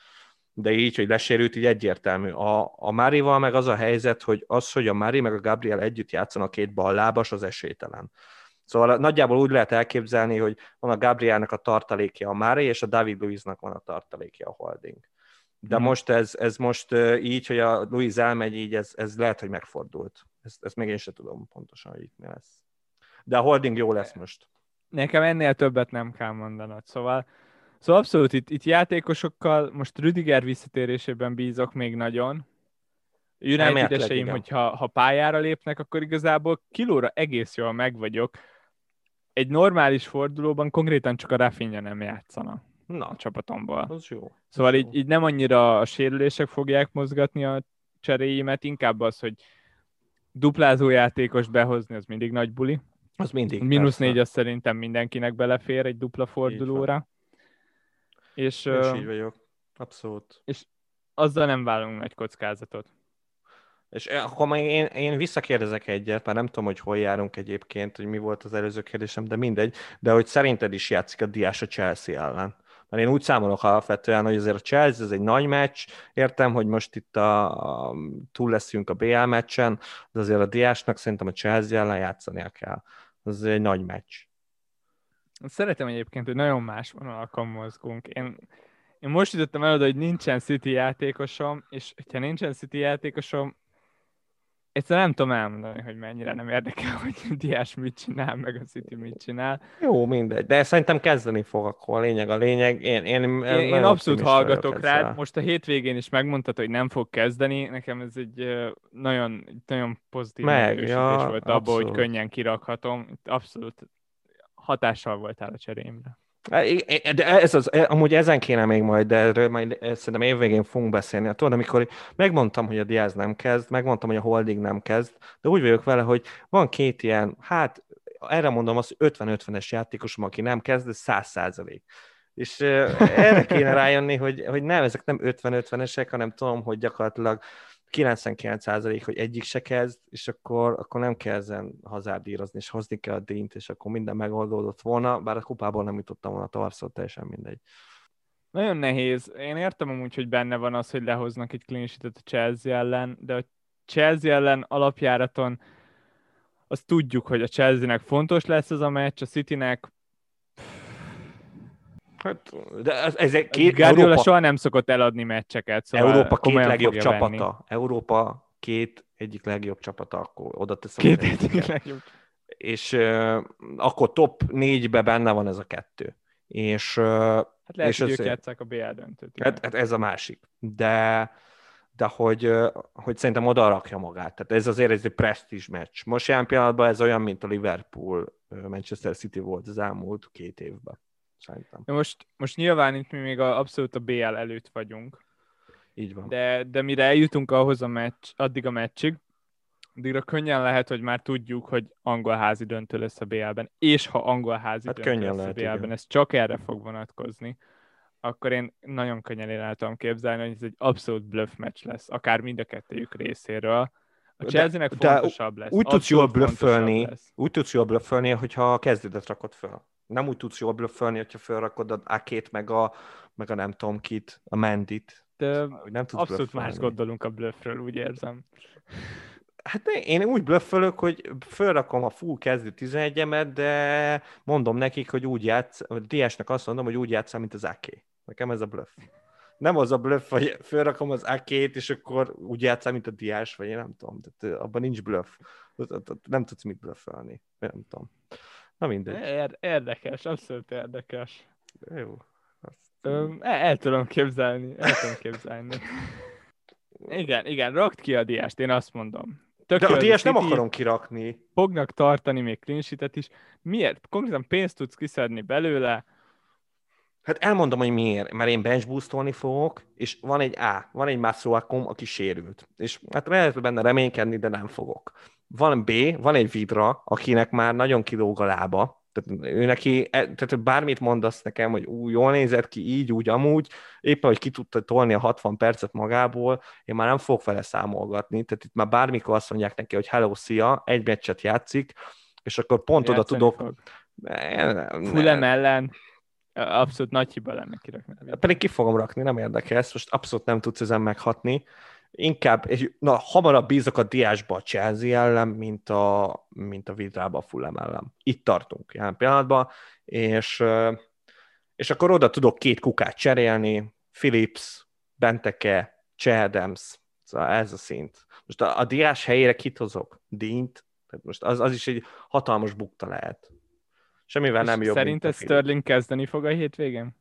[SPEAKER 1] De így, hogy lesérült, így egyértelmű. A, a Márival meg az a helyzet, hogy az, hogy a Mári meg a Gabriel együtt játszanak két ballábas, az esélytelen. Szóval nagyjából úgy lehet elképzelni, hogy van a Gabrielnek a tartalékja a Mári, és a David Luiznak van a tartalékja a Holding. De hmm. most ez, ez most így, hogy a Luiz elmegy, így ez, ez lehet, hogy megfordult. Ezt, ezt még én sem tudom pontosan, hogy itt mi lesz. De a Holding jó lesz most.
[SPEAKER 2] Nekem ennél többet nem kell mondanod. Szóval, szóval abszolút itt, itt játékosokkal, most Rüdiger visszatérésében bízok még nagyon, United-eseim, hogyha ha pályára lépnek, akkor igazából kilóra egész jól meg vagyok egy normális fordulóban konkrétan csak a Rafinha nem játszana Na, a csapatomból.
[SPEAKER 1] Az jó.
[SPEAKER 2] Szóval
[SPEAKER 1] az
[SPEAKER 2] így, jó. így nem annyira a sérülések fogják mozgatni a cseréimet, inkább az, hogy duplázó játékos behozni, az mindig nagy buli.
[SPEAKER 1] Az mindig.
[SPEAKER 2] Minusz négy az szerintem mindenkinek belefér egy dupla fordulóra.
[SPEAKER 1] És, és így vagyok. Abszolút.
[SPEAKER 2] És azzal nem vállalunk nagy kockázatot.
[SPEAKER 1] És akkor majd én, én visszakérdezek egyet, mert nem tudom, hogy hol járunk egyébként, hogy mi volt az előző kérdésem, de mindegy, de hogy szerinted is játszik a Diás a Chelsea ellen? Mert én úgy számolok alapvetően, hogy azért a Chelsea ez egy nagy meccs, értem, hogy most itt a, a túl leszünk a BL meccsen, de azért a Diásnak szerintem a Chelsea ellen játszania kell. Ez egy nagy meccs.
[SPEAKER 2] Szeretem egyébként, hogy nagyon más vonalakon mozgunk. Én, én most jutottam el oda, hogy nincsen City játékosom, és ha nincsen City játékosom, Egyszerűen nem tudom elmondani, hogy mennyire nem érdekel, hogy Diás mit csinál, meg a City mit csinál.
[SPEAKER 1] Jó, mindegy, de szerintem kezdeni fog akkor a lényeg a lényeg. Én, én,
[SPEAKER 2] én, én abszolút hallgatok rá. Most a hétvégén is megmondtad, hogy nem fog kezdeni. Nekem ez egy nagyon, nagyon pozitív meg, ja, volt abból, hogy könnyen kirakhatom. Abszolút hatással voltál a cserémre.
[SPEAKER 1] De ez az, e, amúgy ezen kéne még majd, de erről majd szerintem évvégén fogunk beszélni. Hát tudod, amikor megmondtam, hogy a Diaz nem kezd, megmondtam, hogy a Holding nem kezd, de úgy vagyok vele, hogy van két ilyen, hát erre mondom azt, 50-50-es játékosom, aki nem kezd, ez 100 százalék. És erre kéne rájönni, hogy, hogy nem, ezek nem 50-50-esek, hanem tudom, hogy gyakorlatilag 99% hogy egyik se kezd, és akkor, akkor nem kell ezen hazárdírozni, és hozni kell a dínt, és akkor minden megoldódott volna, bár a kupából nem jutottam volna tovább, szóval teljesen mindegy.
[SPEAKER 2] Nagyon nehéz. Én értem amúgy, hogy benne van az, hogy lehoznak egy clean a Chelsea ellen, de a Chelsea ellen alapjáraton azt tudjuk, hogy a Chelsea-nek fontos lesz ez a meccs, a City-nek
[SPEAKER 1] Hát, de ez, ez egy két,
[SPEAKER 2] Guardiola Európa, soha nem szokott eladni meccseket,
[SPEAKER 1] szóval Európa két legjobb csapata. Venni. Európa két egyik legjobb csapata, akkor oda teszem.
[SPEAKER 2] Két egyik legjobb.
[SPEAKER 1] És uh, akkor top négybe benne van ez a kettő. És, uh,
[SPEAKER 2] hát lehet,
[SPEAKER 1] és
[SPEAKER 2] hogy ők játszák a BL döntőt.
[SPEAKER 1] Hát, hát, ez a másik. De, de hogy, hogy szerintem oda rakja magát. Tehát ez azért ez egy presztízs meccs. Most jelen pillanatban ez olyan, mint a Liverpool Manchester City volt az elmúlt két évben. Szerintem.
[SPEAKER 2] De most, most nyilván itt mi még a, abszolút a BL előtt vagyunk.
[SPEAKER 1] Így van.
[SPEAKER 2] De, de mire eljutunk ahhoz a meccs, addig a meccsig, addigra könnyen lehet, hogy már tudjuk, hogy angol házi döntő lesz a BL-ben, és ha angol házi hát döntő lesz lehet, a BL-ben, ez csak erre fog vonatkozni, akkor én nagyon könnyen el tudom képzelni, hogy ez egy abszolút bluff meccs lesz, akár mind a kettőjük részéről. A Chelsea-nek de, fontosabb lesz.
[SPEAKER 1] Úgy tudsz jól blöffölni, úgy tudsz jól blöffölni, hogyha a kezdődet rakod föl. Nem úgy tudsz jól blöffölni, hogyha felrakod a A2 meg a, meg a nem tudom kit, a Mendit.
[SPEAKER 2] De nem tudsz abszolút blöffölni. más gondolunk a blöffről, úgy érzem.
[SPEAKER 1] Hát én úgy blöffölök, hogy felrakom a full kezdő 11-emet, de mondom nekik, hogy úgy játsz, a Diásnak azt mondom, hogy úgy játszom, mint az Ake. Nekem ez a bluff. Nem az a bluff, hogy felrakom az Ake-t, és akkor úgy játszom, mint a Diás, vagy én nem tudom. Tehát abban nincs bluff. Nem tudsz mit bluffolni. Nem tudom. Na mindegy.
[SPEAKER 2] Érdekes, abszolút érdekes.
[SPEAKER 1] Jó.
[SPEAKER 2] Ö, el, el tudom képzelni, el tudom képzelni. Igen, igen, rakt ki a diást, én azt mondom.
[SPEAKER 1] Tök De a diást nem akarom kirakni.
[SPEAKER 2] Fognak tartani még clean is. Miért? Konkrétan pénzt tudsz kiszedni belőle.
[SPEAKER 1] Hát elmondom, hogy miért. Mert én bench boostolni fogok, és van egy A, van egy Masuakom, aki sérült. És hát lehet benne reménykedni, de nem fogok van B, van egy Vidra, akinek már nagyon kilóg a lába, tehát ő neki, e, tehát bármit mondasz nekem, hogy ú, jól nézett ki, így, úgy, amúgy, éppen, hogy ki tudta tolni a 60 percet magából, én már nem fogok vele számolgatni, tehát itt már bármikor azt mondják neki, hogy hello, szia, egy meccset játszik, és akkor pont Játszani oda tudok... Fog.
[SPEAKER 2] Fulem ellen abszolút nagy hiba lenne kirakni.
[SPEAKER 1] Pedig ki fogom rakni, nem érdekel, most abszolút nem tudsz ezen meghatni inkább, és na, hamarabb bízok a Diásba a Chelsea ellen, mint a, mint a Vidrába a Fulham ellen. Itt tartunk jelen pillanatban, és, és akkor oda tudok két kukát cserélni, Philips, Benteke, Chadams, szóval ez a szint. Most a, a Diás helyére kit hozok? Dint? Tehát most az, az is egy hatalmas bukta lehet. Semmivel nem jobb.
[SPEAKER 2] Szerinted Sterling kezdeni fog a hétvégén?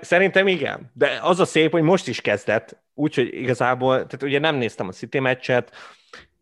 [SPEAKER 1] Szerintem igen, de az a szép, hogy most is kezdett, úgyhogy igazából, tehát ugye nem néztem a City meccset,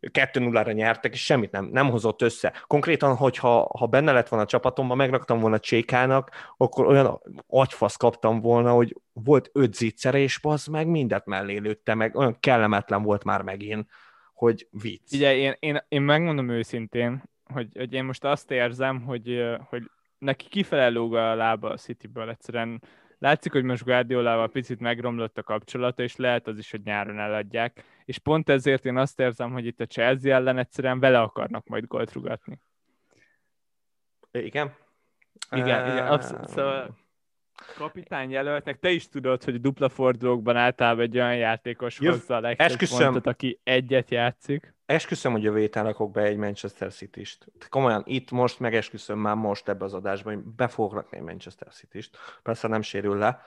[SPEAKER 1] 2-0-ra nyertek, és semmit nem, nem hozott össze. Konkrétan, hogyha ha benne lett volna a csapatomban, megraktam volna Csékának, akkor olyan agyfasz kaptam volna, hogy volt öt zicsere, és az meg mindent mellé lőtte, meg olyan kellemetlen volt már megint, hogy vicc.
[SPEAKER 2] Ugye én, én, én megmondom őszintén, hogy, hogy én most azt érzem, hogy, hogy neki kifele lóg a lába a Cityből, egyszerűen látszik, hogy most Guardiolával picit megromlott a kapcsolata, és lehet az is, hogy nyáron eladják, és pont ezért én azt érzem, hogy itt a Chelsea ellen egyszerűen vele akarnak majd gólt rugatni.
[SPEAKER 1] Igen?
[SPEAKER 2] Igen, uh... igen, abszolút. Szóval kapitány jelöltnek, te is tudod, hogy dupla fordulókban általában egy olyan játékos Jöv, hozza a legtöbb pontot, aki egyet játszik
[SPEAKER 1] esküszöm, hogy jövő héten rakok be egy Manchester City-st. Komolyan, itt most megesküszöm már most ebbe az adásban, hogy be fogok rakni egy Manchester City-st. Persze nem sérül le.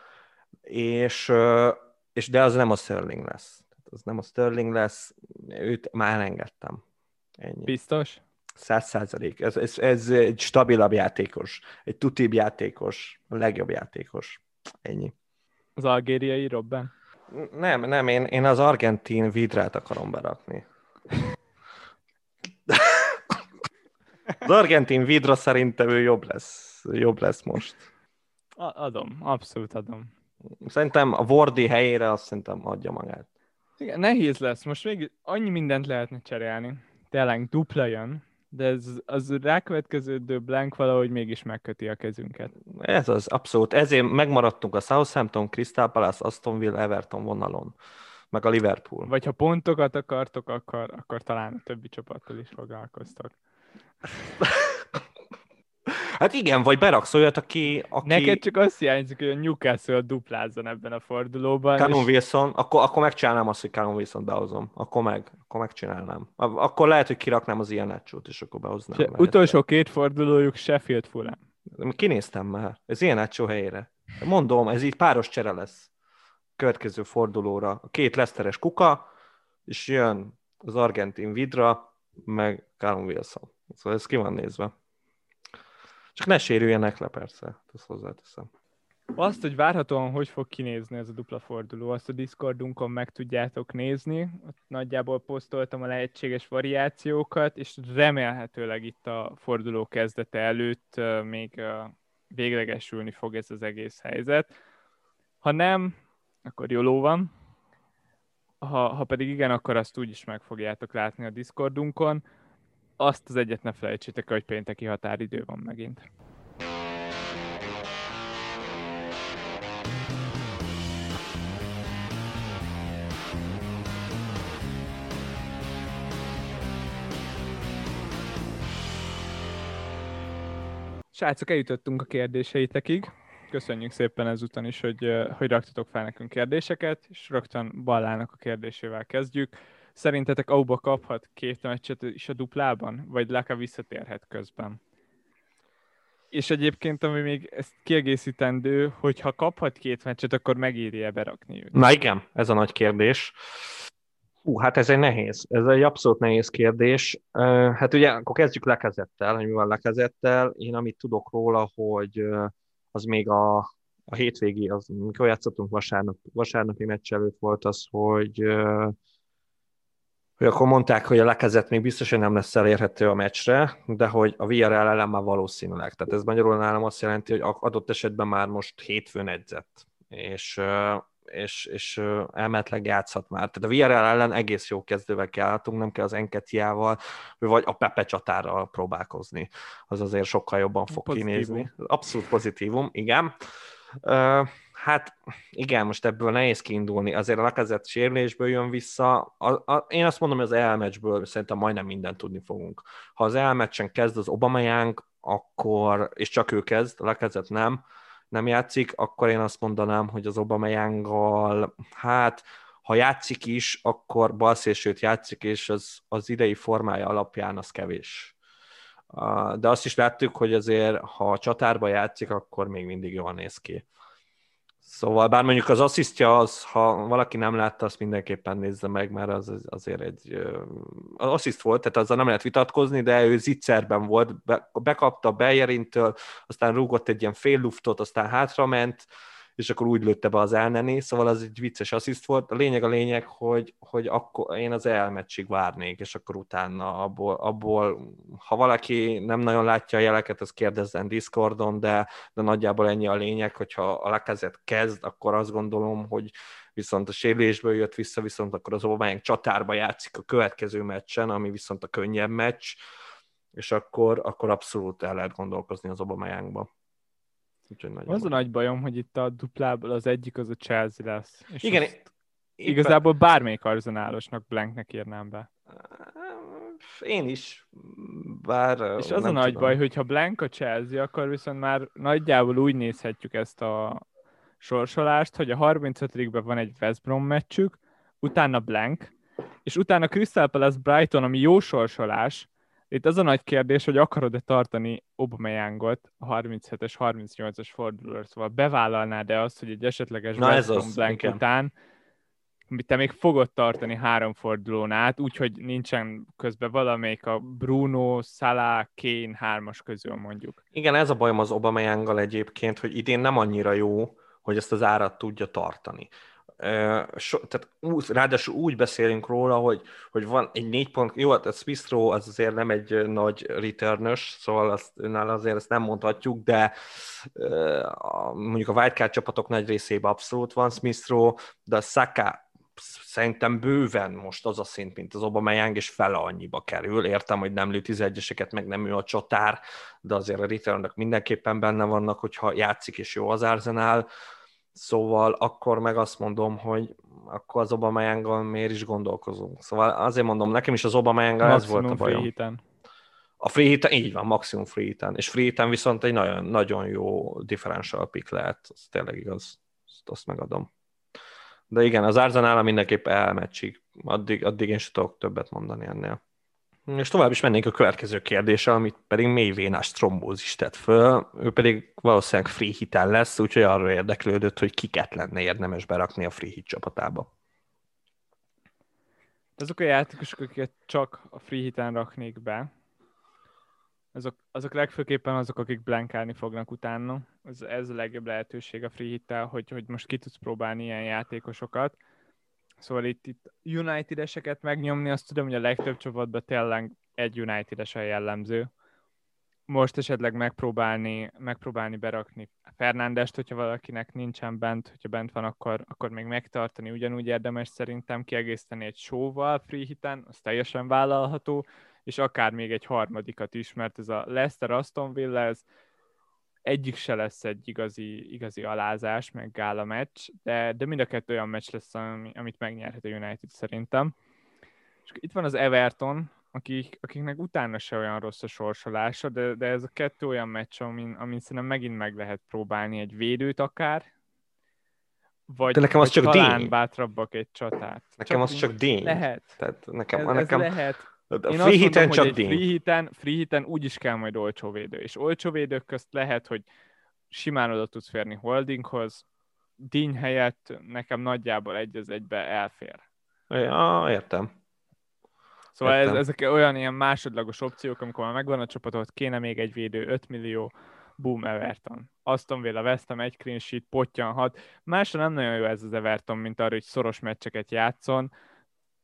[SPEAKER 1] És, és de az nem a Sterling lesz. Az nem a Sterling lesz, őt már elengedtem. Ennyi.
[SPEAKER 2] Biztos?
[SPEAKER 1] Száz százalék. Ez, ez, ez egy stabilabb játékos, egy tutibb játékos, a legjobb játékos. Ennyi.
[SPEAKER 2] Az algériai Robben?
[SPEAKER 1] Nem, nem, én, én az argentin vidrát akarom berakni. Az argentin vidra szerintem ő jobb lesz, jobb lesz most.
[SPEAKER 2] Adom, abszolút adom.
[SPEAKER 1] Szerintem a Wardi helyére azt szerintem adja magát.
[SPEAKER 2] Igen, nehéz lesz. Most még annyi mindent lehetne cserélni. Tényleg dupla jön, de ez, az rákövetkeződő blank valahogy mégis megköti a kezünket.
[SPEAKER 1] Ez az, abszolút. Ezért megmaradtunk a Southampton, Crystal Palace, Aston Villa, Everton vonalon meg a Liverpool.
[SPEAKER 2] Vagy ha pontokat akartok, akkor, akkor talán a többi csapattal is foglalkoztok.
[SPEAKER 1] Hát igen, vagy beraksz olyat, aki... aki...
[SPEAKER 2] Neked csak azt hiányzik, hogy a Newcastle duplázzon ebben a fordulóban.
[SPEAKER 1] Callum és... Wilson, akkor, akkor megcsinálnám azt, hogy Callum Wilson behozom. Akkor meg, akkor megcsinálnám. Akkor lehet, hogy kiraknám az ilyen ácsút, és akkor behoznám.
[SPEAKER 2] És utolsó két fordulójuk Sheffield Fulham.
[SPEAKER 1] Kinéztem már. Ez ilyen átsó helyére. Mondom, ez így páros csere lesz. Következő fordulóra. A két leszteres kuka, és jön az argentin vidra, meg Callum Wilson. Szóval ez ki van nézve. Csak ne sérüljenek le, persze. Ezt hozzáteszem.
[SPEAKER 2] Azt, hogy várhatóan hogy fog kinézni ez a dupla forduló, azt a Discordunkon meg tudjátok nézni. Ott nagyjából posztoltam a lehetséges variációkat, és remélhetőleg itt a forduló kezdete előtt még véglegesülni fog ez az egész helyzet. Ha nem, akkor jóló van. Ha, ha pedig igen, akkor azt úgyis meg fogjátok látni a Discordunkon. Azt az egyet ne felejtsétek, hogy pénteki határidő van megint. Srácok, eljutottunk a kérdéseitekig. Köszönjük szépen ezúton is, hogy, hogy raktatok fel nekünk kérdéseket, és rögtön Ballának a kérdésével kezdjük. Szerintetek Auba kaphat két meccset is a duplában, vagy Laka visszatérhet közben? És egyébként, ami még ezt kiegészítendő, hogy ha kaphat két meccset, akkor megéri-e berakni őt?
[SPEAKER 1] Na igen, ez a nagy kérdés. Hú, hát ez egy nehéz, ez egy abszolút nehéz kérdés. Hát ugye, akkor kezdjük lekezettel, hogy mi lekezettel. Én amit tudok róla, hogy az még a, a hétvégi, az, mikor játszottunk vasárnap, vasárnapi meccs előtt volt az, hogy hogy akkor mondták, hogy a lekezett még biztosan nem lesz elérhető a meccsre, de hogy a VRL ellen már valószínűleg. Tehát ez magyarul nálam azt jelenti, hogy adott esetben már most hétfőn edzett. És és, és elmetleg játszhat már. Tehát a VRL ellen egész jó kezdővel kell nem kell az Enketiával, vagy a Pepe csatárral próbálkozni. Az azért sokkal jobban fog pozitívum. kinézni. Abszolút pozitívum, igen. Hát igen, most ebből nehéz kiindulni. Azért a lekezett sérülésből jön vissza. A, a, én azt mondom, hogy az elmeccsből szerintem majdnem mindent tudni fogunk. Ha az elmeccsen kezd az Obamajánk, akkor, és csak ő kezd, a lekezett nem, nem játszik, akkor én azt mondanám, hogy az Aubameyanggal, hát ha játszik is, akkor balszélsőt játszik, és az, az idei formája alapján az kevés. De azt is láttuk, hogy azért, ha a csatárba játszik, akkor még mindig jól néz ki. Szóval bár mondjuk az asszisztja az, ha valaki nem látta, azt mindenképpen nézze meg, mert az azért egy az assziszt volt, tehát azzal nem lehet vitatkozni, de ő zicserben volt, be, bekapta Bejerintől, aztán rúgott egy ilyen fél luftot, aztán hátrament, és akkor úgy lőtte be az elneni, szóval az egy vicces assziszt volt. A lényeg a lényeg, hogy, hogy akkor én az elmeccsig várnék, és akkor utána abból, abból, ha valaki nem nagyon látja a jeleket, az kérdezzen Discordon, de, de nagyjából ennyi a lényeg, hogyha a lekezet kezd, akkor azt gondolom, hogy viszont a sérülésből jött vissza, viszont akkor az Obamányánk csatárba játszik a következő meccsen, ami viszont a könnyebb meccs, és akkor, akkor abszolút el lehet gondolkozni az Obamayánkba.
[SPEAKER 2] Úgyhogy nagyon az a nagy bajom, hogy itt a duplából az egyik az a Chelsea lesz. És
[SPEAKER 1] Igen,
[SPEAKER 2] igazából bármelyik arzenálosnak blanknek írnám be.
[SPEAKER 1] Én is, bár
[SPEAKER 2] És az a nagy tudom. baj, hogy ha blank a Chelsea, akkor viszont már nagyjából úgy nézhetjük ezt a sorsolást, hogy a 35-ben van egy West Brom meccsük, utána blank, és utána Crystal Palace Brighton, ami jó sorsolás, itt az a nagy kérdés, hogy akarod-e tartani Obameyangot a 37-es, 38-as fordulóra, szóval bevállalnád-e azt, hogy egy esetleges
[SPEAKER 1] Na ez az,
[SPEAKER 2] blank után te még fogod tartani három fordulón át, úgyhogy nincsen közben valamelyik a Bruno, Salah, Kane hármas közül mondjuk.
[SPEAKER 1] Igen, ez a bajom az Obameyanggal egyébként, hogy idén nem annyira jó, hogy ezt az árat tudja tartani so, tehát úgy, ráadásul úgy beszélünk róla, hogy, hogy van egy négy pont, jó, hát a Smith Rowe az azért nem egy nagy returnös, szóval azt, azért ezt nem mondhatjuk, de mondjuk a wildcard csapatok nagy részében abszolút van Smith Rowe, de a Saka szerintem bőven most az a szint, mint az Obama Young, és fele annyiba kerül. Értem, hogy nem lő 11-eseket, meg nem ő a csatár, de azért a return mindenképpen benne vannak, hogyha játszik és jó az Arsenal, Szóval akkor meg azt mondom, hogy akkor az Obama miért is gondolkozunk. Szóval azért mondom, nekem is az Obama ez volt a bajom. Héten. A free hit így van, maximum free hiten. És free hiten viszont egy nagyon, nagyon jó differential pick lehet, az tényleg igaz. Azt, azt megadom. De igen, az Arzenál mindenképp elmecsik. Addig, addig én sem tudok többet mondani ennél. És tovább is mennénk a következő kérdése, amit pedig mélyvénás trombózis tett föl. Ő pedig valószínűleg free hiten lesz, úgyhogy arra érdeklődött, hogy kiket lenne érdemes berakni a free hit csapatába.
[SPEAKER 2] Azok a játékosok, akiket csak a free hiten raknék be, azok, azok legfőképpen azok, akik blankálni fognak utána. Ez, ez a legjobb lehetőség a free hittel, hogy, hogy most ki tudsz próbálni ilyen játékosokat. Szóval itt, itt United-eseket megnyomni, azt tudom, hogy a legtöbb csapatban tényleg egy United-es a jellemző. Most esetleg megpróbálni, megpróbálni berakni Fernándest, hogyha valakinek nincsen bent, hogyha bent van, akkor, akkor még megtartani ugyanúgy érdemes szerintem kiegészíteni egy showval free hiten, az teljesen vállalható, és akár még egy harmadikat is, mert ez a Leicester Aston Villa, ez egyik se lesz egy igazi, igazi alázás, meg gála meccs, de, de mind a kettő olyan meccs lesz, ami, amit megnyerhet a United szerintem. És itt van az Everton, akik, akiknek utána se olyan rossz a sorsolása, de, de ez a kettő olyan meccs, amin, amin szerintem megint meg lehet próbálni egy védőt akár, vagy,
[SPEAKER 1] de nekem az
[SPEAKER 2] vagy
[SPEAKER 1] csak
[SPEAKER 2] talán
[SPEAKER 1] díny.
[SPEAKER 2] bátrabbak egy csatát.
[SPEAKER 1] Nekem
[SPEAKER 2] csak
[SPEAKER 1] az csak díny.
[SPEAKER 2] Lehet.
[SPEAKER 1] Tehát nekem,
[SPEAKER 2] Ez,
[SPEAKER 1] nekem
[SPEAKER 2] ez lehet.
[SPEAKER 1] A
[SPEAKER 2] Én
[SPEAKER 1] free hiten csak
[SPEAKER 2] hogy free hiten, free hiten úgy is kell majd olcsó védő, és olcsó védők közt lehet, hogy simán oda tudsz férni holdinghoz, díny helyett nekem nagyjából egy az egybe elfér.
[SPEAKER 1] Ja, értem.
[SPEAKER 2] Szóval ez,
[SPEAKER 1] Értem.
[SPEAKER 2] ezek olyan ilyen másodlagos opciók, amikor már megvan a csapatot, kéne még egy védő, 5 millió, boom, Everton. Aston Villa, West Ham, egy clean sheet, pottyanhat. Másra nem nagyon jó ez az Everton, mint arra, hogy szoros meccseket játszon.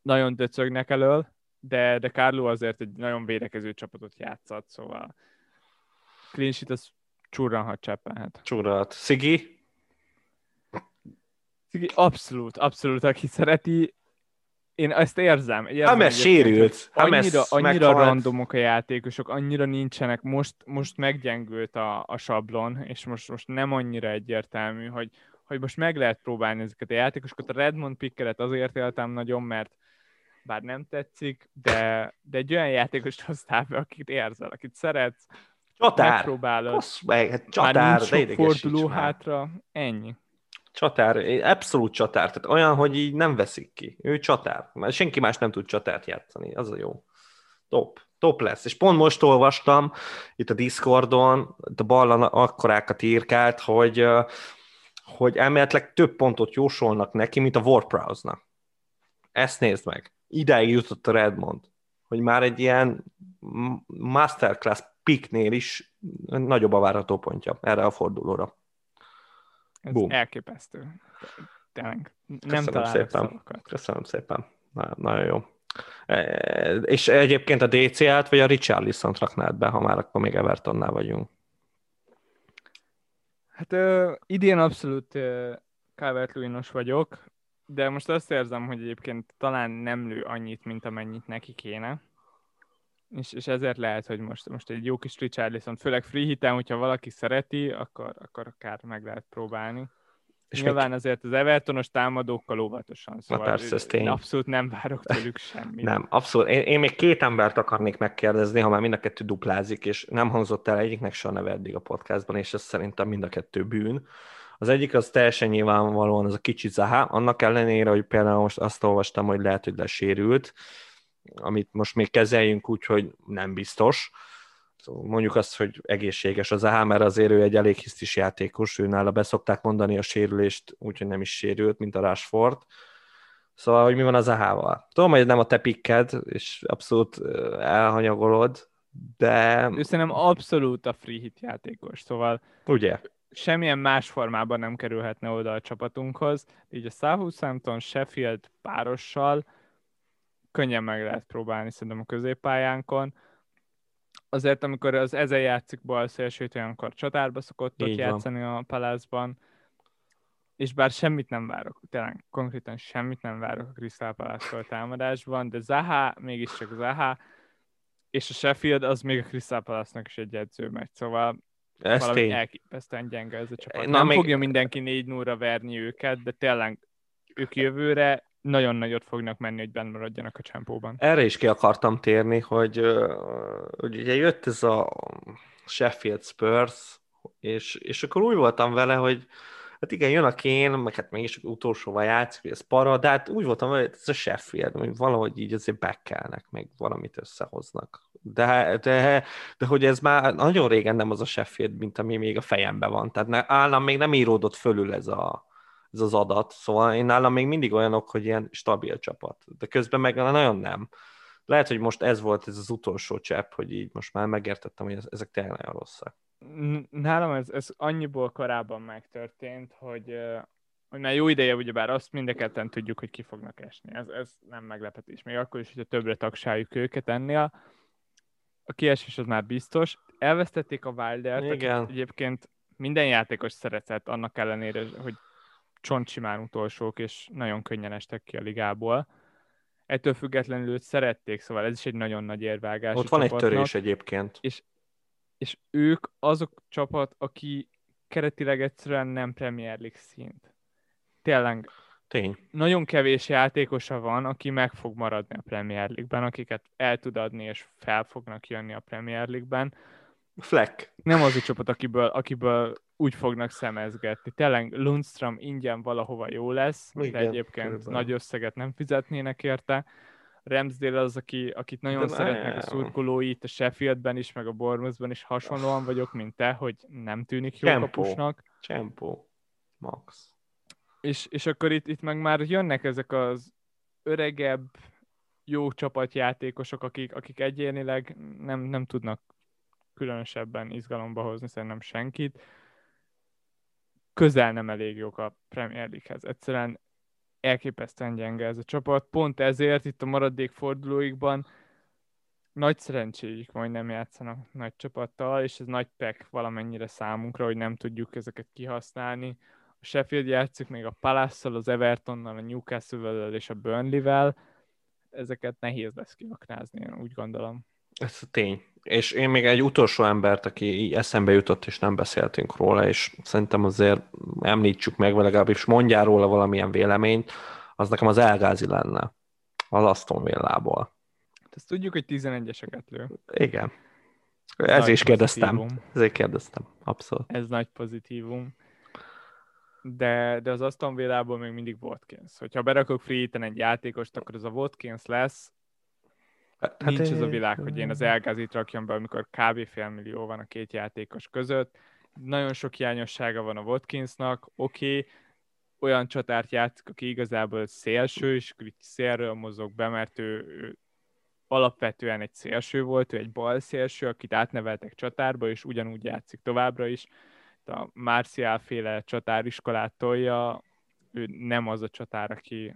[SPEAKER 2] Nagyon döcögnek elől, de, de Carlo azért egy nagyon védekező csapatot játszott, szóval clean sheet az csurranhat cseppelhet.
[SPEAKER 1] Csurat. Szigi?
[SPEAKER 2] Abszolút, abszolút, aki szereti, én ezt érzem. érzem
[SPEAKER 1] Hát mert
[SPEAKER 2] egyébként,
[SPEAKER 1] sérült. Hát
[SPEAKER 2] Annyira, annyira randomok a játékosok, annyira nincsenek, most, most meggyengült a, a sablon, és most, most nem annyira egyértelmű, hogy, hogy most meg lehet próbálni ezeket a játékosokat. A Redmond pickeret azért éltem nagyon, mert bár nem tetszik, de, de egy olyan játékost hoztál be, akit érzel, akit szeretsz,
[SPEAKER 1] Csatár.
[SPEAKER 2] megpróbálod.
[SPEAKER 1] Basz meg, hát
[SPEAKER 2] Már
[SPEAKER 1] csatár,
[SPEAKER 2] nincs
[SPEAKER 1] de
[SPEAKER 2] sok forduló
[SPEAKER 1] már.
[SPEAKER 2] hátra, ennyi.
[SPEAKER 1] Csatár, abszolút csatár. Tehát olyan, hogy így nem veszik ki. Ő csatár. Mert senki más nem tud csatárt játszani. Az a jó. Top. Top lesz. És pont most olvastam itt a Discordon, itt a Ballan akkorákat írkált, hogy, hogy elméletileg több pontot jósolnak neki, mint a Warprowse-nak. Ezt nézd meg. Ideig jutott a Redmond, hogy már egy ilyen masterclass picknél is nagyobb a várható pontja erre a fordulóra.
[SPEAKER 2] Ez
[SPEAKER 1] Boom.
[SPEAKER 2] elképesztő. Tényleg. Nem
[SPEAKER 1] Köszönöm szépen.
[SPEAKER 2] szavakat.
[SPEAKER 1] Köszönöm szépen. Na, nagyon jó. E, És egyébként a DCL-t vagy a Richarlison-t raknád be, ha már akkor még Evertonnál vagyunk.
[SPEAKER 2] Hát ö, idén abszolút calvert vagyok, de most azt érzem, hogy egyébként talán nem lő annyit, mint amennyit neki kéne. És, és ezért lehet, hogy most, most egy jó kis Richarlison, főleg free hiten, hogyha valaki szereti, akkor, akkor akár meg lehet próbálni.
[SPEAKER 1] És
[SPEAKER 2] Nyilván azért az Evertonos támadókkal óvatosan, szóval
[SPEAKER 1] persze, ez tény.
[SPEAKER 2] abszolút nem várok tőlük semmit.
[SPEAKER 1] Nem, abszolút. Én, én még két embert akarnék megkérdezni, ha már mind a kettő duplázik, és nem hangzott el egyiknek se a neve eddig a podcastban, és ez szerintem mind a kettő bűn. Az egyik az teljesen nyilvánvalóan az a kicsi Zaha, annak ellenére, hogy például most azt olvastam, hogy lehet, hogy lesérült, amit most még kezeljünk úgy, hogy nem biztos. Szóval mondjuk azt, hogy egészséges az Zaha, mert azért ő egy elég hisztis játékos, ő nála beszokták mondani a sérülést, úgyhogy nem is sérült, mint a Rashford. Szóval, hogy mi van az Zahával? Tudom, hogy nem a te pikked, és abszolút elhanyagolod, de
[SPEAKER 2] Ő szerintem abszolút a free hit játékos, szóval
[SPEAKER 1] ugye?
[SPEAKER 2] Semmilyen más formában nem kerülhetne oda a csapatunkhoz. Így a Southampton, Sheffield párossal könnyen meg lehet próbálni szerintem a középpályánkon. Azért, amikor az ezen játszik bal szélsőt, olyankor csatárba szokott ott játszani a Palace-ban. És bár semmit nem várok, tényleg konkrétan semmit nem várok a Crystal Palace-tól támadásban, de Zaha, mégiscsak Zaha, és a Sheffield az még a Crystal Palace-nak is egy edzőmegy, szóval
[SPEAKER 1] Ez
[SPEAKER 2] valami
[SPEAKER 1] tény.
[SPEAKER 2] elképesztően gyenge ez a csapat.
[SPEAKER 1] Na,
[SPEAKER 2] nem
[SPEAKER 1] még-
[SPEAKER 2] fogja mindenki 4 0 verni őket, de tényleg ők jövőre nagyon nagyot fognak menni, hogy benne maradjanak a csempóban.
[SPEAKER 1] Erre is ki akartam térni, hogy, hogy ugye jött ez a Sheffield Spurs, és, és akkor úgy voltam vele, hogy hát igen, jön a kén, meg hát mégis utolsóval játszik, hogy ez para, de hát úgy voltam hogy ez a Sheffield, hogy valahogy így azért bekelnek, meg valamit összehoznak. De, de, de hogy ez már nagyon régen nem az a Sheffield, mint ami még a fejemben van. Tehát ne, állam még nem íródott fölül ez a, ez az adat, szóval én nálam még mindig olyanok, hogy ilyen stabil csapat, de közben meg nagyon nem. Lehet, hogy most ez volt ez az utolsó csepp, hogy így most már megértettem, hogy ezek tényleg nagyon rosszak.
[SPEAKER 2] Nálam ez, ez annyiból korábban megtörtént, hogy, hogy már jó ideje, ugyebár azt mind tudjuk, hogy ki fognak esni. Ez, ez nem meglepetés. Még akkor is, hogyha többre tagsáljuk őket ennél. A kiesés az már biztos. Elvesztették a Wildert,
[SPEAKER 1] Igen.
[SPEAKER 2] egyébként minden játékos szeretett, annak ellenére, hogy csontsimán utolsók, és nagyon könnyen estek ki a ligából. Ettől függetlenül őt szerették, szóval ez is egy nagyon nagy érvágás.
[SPEAKER 1] Ott van egy törés egyébként.
[SPEAKER 2] És, és ők azok csapat, aki keretileg egyszerűen nem Premier League szint. Tényleg.
[SPEAKER 1] Tény.
[SPEAKER 2] Nagyon kevés játékosa van, aki meg fog maradni a Premier League-ben, akiket el tud adni, és fel fognak jönni a Premier League-ben.
[SPEAKER 1] Fleck.
[SPEAKER 2] Nem az a csapat, akiből, akiből úgy fognak szemezgetni. Tényleg Lundström ingyen valahova jó lesz, Igen, de egyébként körülbelül. nagy összeget nem fizetnének érte. Ramsdale az, aki, akit nagyon de szeretnek a szurkolói, itt a Sheffieldben is, meg a Bournemouthban is hasonlóan vagyok, mint te, hogy nem tűnik jó Csempó. kapusnak.
[SPEAKER 1] Csempó. Max.
[SPEAKER 2] És, és akkor itt, itt meg már jönnek ezek az öregebb, jó csapatjátékosok, akik, akik egyénileg nem, nem tudnak különösebben izgalomba hozni szerintem senkit közel nem elég jók a Premier League-hez. Egyszerűen elképesztően gyenge ez a csapat. Pont ezért itt a maradék fordulóikban nagy szerencséjük majd nem játszanak nagy csapattal, és ez nagy pek valamennyire számunkra, hogy nem tudjuk ezeket kihasználni. A Sheffield játszik még a palace az Evertonnal, a Newcastle-vel és a Burnley-vel. Ezeket nehéz lesz kiaknázni, én úgy gondolom.
[SPEAKER 1] Ez a tény. És én még egy utolsó embert, aki így eszembe jutott, és nem beszéltünk róla, és szerintem azért említsük meg, vagy legalábbis mondjál róla valamilyen véleményt, az nekem az elgázi lenne. Az Aston Villából.
[SPEAKER 2] Ezt tudjuk, hogy 11-eseket lő.
[SPEAKER 1] Igen. Ez Ez is kérdeztem. Ezért kérdeztem. Abszolút.
[SPEAKER 2] Ez nagy pozitívum. De, de az Aston Villából még mindig Watkins. Hogyha berakok free egy játékost, akkor az a Watkins lesz, Hát, Nincs hát, ez a világ, hogy én az elgázit rakjam be, amikor kb. fél millió van a két játékos között. Nagyon sok hiányossága van a Watkinsnak, oké, okay, olyan csatárt játszik, aki igazából szélső, és szélről mozog be, mert ő, ő alapvetően egy szélső volt, ő egy bal szélső, akit átneveltek csatárba, és ugyanúgy játszik továbbra is. A Marcial féle csatáriskolát tolja, ő nem az a csatár, aki,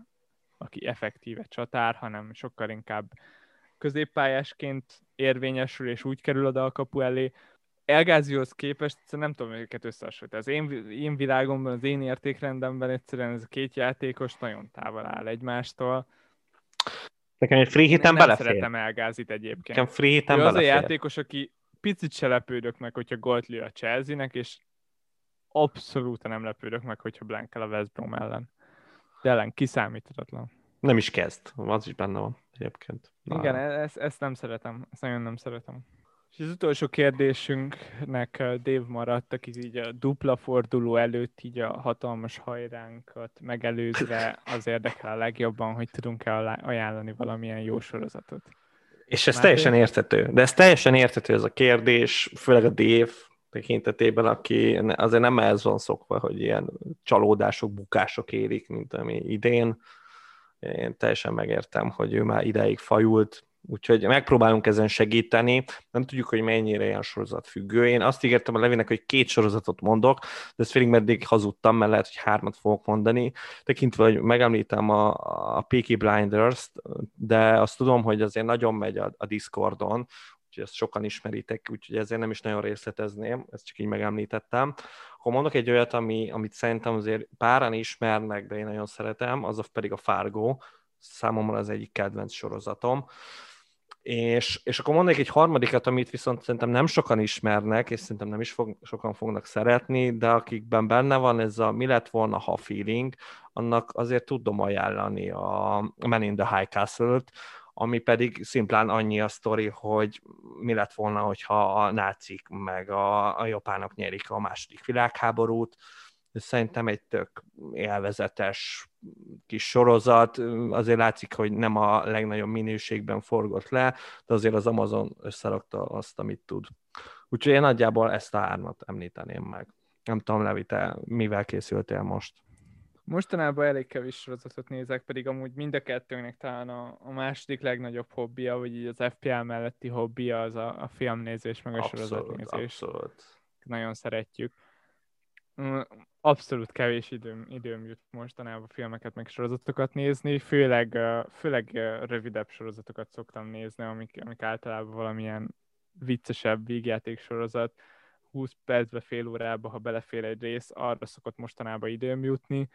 [SPEAKER 2] aki effektíve csatár, hanem sokkal inkább középpályásként érvényesül, és úgy kerül oda a kapu elé. Elgázihoz képest nem tudom őket összehasonlítani. Az én, én világomban, az én értékrendemben egyszerűen ez a két játékos nagyon távol áll egymástól.
[SPEAKER 1] Nekem egy free hiten
[SPEAKER 2] nem,
[SPEAKER 1] nem
[SPEAKER 2] szeretem Elgázit egyébként.
[SPEAKER 1] Nekem free hiten
[SPEAKER 2] ő az belefér. a játékos, aki picit se lepődök meg, hogyha gólt lő a Chelsea-nek, és abszolút nem lepődök meg, hogyha blankel a West Brom ellen. De ellen kiszámíthatatlan.
[SPEAKER 1] Nem is kezd, az is benne van egyébként.
[SPEAKER 2] Na. Igen, e- ezt, ezt nem szeretem, ezt nagyon nem szeretem. És az utolsó kérdésünknek Dave maradt, aki így a dupla forduló előtt így a hatalmas hajránkat megelőzve az érdekel a legjobban, hogy tudunk-e ajánlani valamilyen jó sorozatot.
[SPEAKER 1] És ez Már teljesen érthető. De ez teljesen érthető ez a kérdés, főleg a Dave tekintetében, aki azért nem ez van szokva, hogy ilyen csalódások, bukások érik, mint ami idén én teljesen megértem, hogy ő már ideig fajult, úgyhogy megpróbálunk ezen segíteni. Nem tudjuk, hogy mennyire ilyen sorozat függő. Én azt ígértem a Levinek, hogy két sorozatot mondok, de ezt félig meddig hazudtam, mert lehet, hogy hármat fogok mondani. Tekintve, hogy megemlítem a, a Peaky Blinders-t, de azt tudom, hogy azért nagyon megy a, a Discordon, úgyhogy ezt sokan ismeritek, úgyhogy ezért nem is nagyon részletezném, ezt csak így megemlítettem. Akkor mondok egy olyat, ami, amit szerintem azért páran ismernek, de én nagyon szeretem, az pedig a Fargo, számomra az egyik kedvenc sorozatom. És, és akkor mondanék egy harmadikat, amit viszont szerintem nem sokan ismernek, és szerintem nem is fog, sokan fognak szeretni, de akikben benne van ez a mi lett volna, ha feeling, annak azért tudom ajánlani a Man in the High Castle-t, ami pedig szimplán annyi a sztori, hogy mi lett volna, hogyha a nácik meg a, a japánok nyerik a második világháborút. Szerintem egy tök élvezetes kis sorozat. Azért látszik, hogy nem a legnagyobb minőségben forgott le, de azért az Amazon összerakta azt, amit tud. Úgyhogy én nagyjából ezt a hármat említeném meg. Nem tudom, Levi, te mivel készültél most?
[SPEAKER 2] Mostanában elég kevés sorozatot nézek, pedig amúgy mind a kettőnek talán a, a második legnagyobb hobbija, vagy így az FPL melletti hobbija az a, a filmnézés, meg a abszolút, sorozatnézés.
[SPEAKER 1] Abszolút.
[SPEAKER 2] Nagyon szeretjük. Abszolút kevés időm, időm jut mostanában filmeket, meg sorozatokat nézni, főleg, főleg rövidebb sorozatokat szoktam nézni, amik, amik általában valamilyen viccesebb vígjáték sorozat, 20 percbe, fél órába, ha belefér egy rész, arra szokott mostanában időm jutni.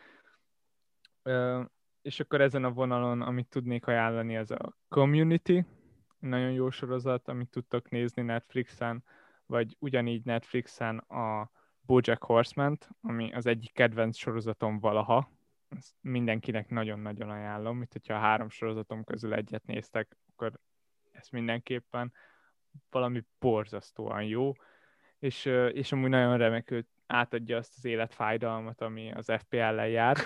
[SPEAKER 2] És akkor ezen a vonalon, amit tudnék ajánlani, ez a Community, nagyon jó sorozat, amit tudtok nézni Netflixen, vagy ugyanígy Netflixen a Bojack horseman ami az egyik kedvenc sorozatom valaha. Ezt mindenkinek nagyon-nagyon ajánlom, mint hogyha a három sorozatom közül egyet néztek, akkor ez mindenképpen valami borzasztóan jó, és, és amúgy nagyon remekül átadja azt az életfájdalmat, ami az FPL-lel jár,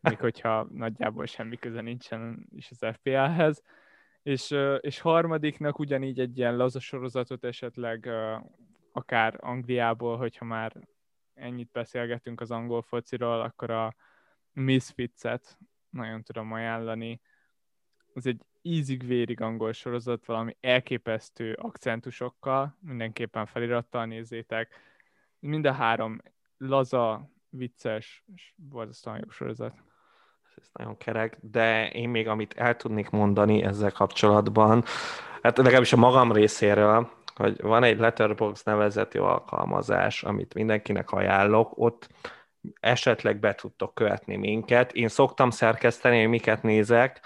[SPEAKER 2] még hogyha nagyjából semmi köze nincsen is az FPL-hez. És, és harmadiknak ugyanígy egy ilyen laza sorozatot esetleg akár Angliából, hogyha már ennyit beszélgetünk az angol fociról, akkor a Misfits-et nagyon tudom ajánlani. Ez egy ízig-vérig angol sorozat, valami elképesztő akcentusokkal, mindenképpen felirattal nézzétek mind a három laza, vicces, és borzasztóan jó sorozat.
[SPEAKER 1] Ez nagyon kerek, de én még amit el tudnék mondani ezzel kapcsolatban, hát legalábbis a magam részéről, hogy van egy Letterbox nevezetű alkalmazás, amit mindenkinek ajánlok, ott esetleg be tudtok követni minket. Én szoktam szerkeszteni, hogy miket nézek,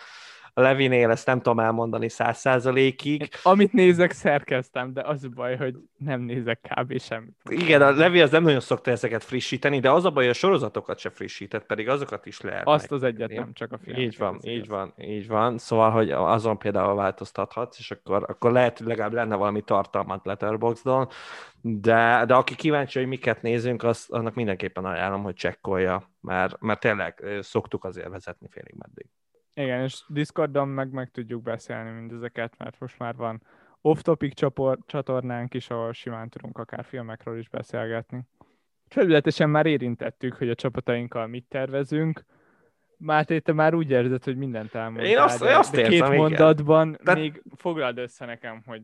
[SPEAKER 1] a Levinél ezt nem tudom elmondani száz százalékig.
[SPEAKER 2] Amit nézek, szerkeztem, de az a baj, hogy nem nézek kb. semmit.
[SPEAKER 1] Igen, a Levi az nem nagyon szokta ezeket frissíteni, de az a baj, hogy a sorozatokat se frissített, pedig azokat is lehet.
[SPEAKER 2] Azt az egyet nem, csak a film.
[SPEAKER 1] Így van, így van, így van. Szóval, hogy azon például változtathatsz, és akkor, akkor lehet, hogy legalább lenne valami tartalmat Letterboxdon, de, de aki kíváncsi, hogy miket nézünk, az, annak mindenképpen ajánlom, hogy csekkolja, mert, mert tényleg szoktuk azért vezetni félig meddig.
[SPEAKER 2] Igen, és Discordon meg meg tudjuk beszélni mindezeket, mert most már van off-topic csoport, csatornánk is, ahol simán tudunk akár filmekről is beszélgetni. Felületesen már érintettük, hogy a csapatainkkal mit tervezünk. Máté, te már úgy érzed, hogy mindent elmondtál,
[SPEAKER 1] Én azt, de, azt de
[SPEAKER 2] két igen. mondatban de... még foglald össze nekem, hogy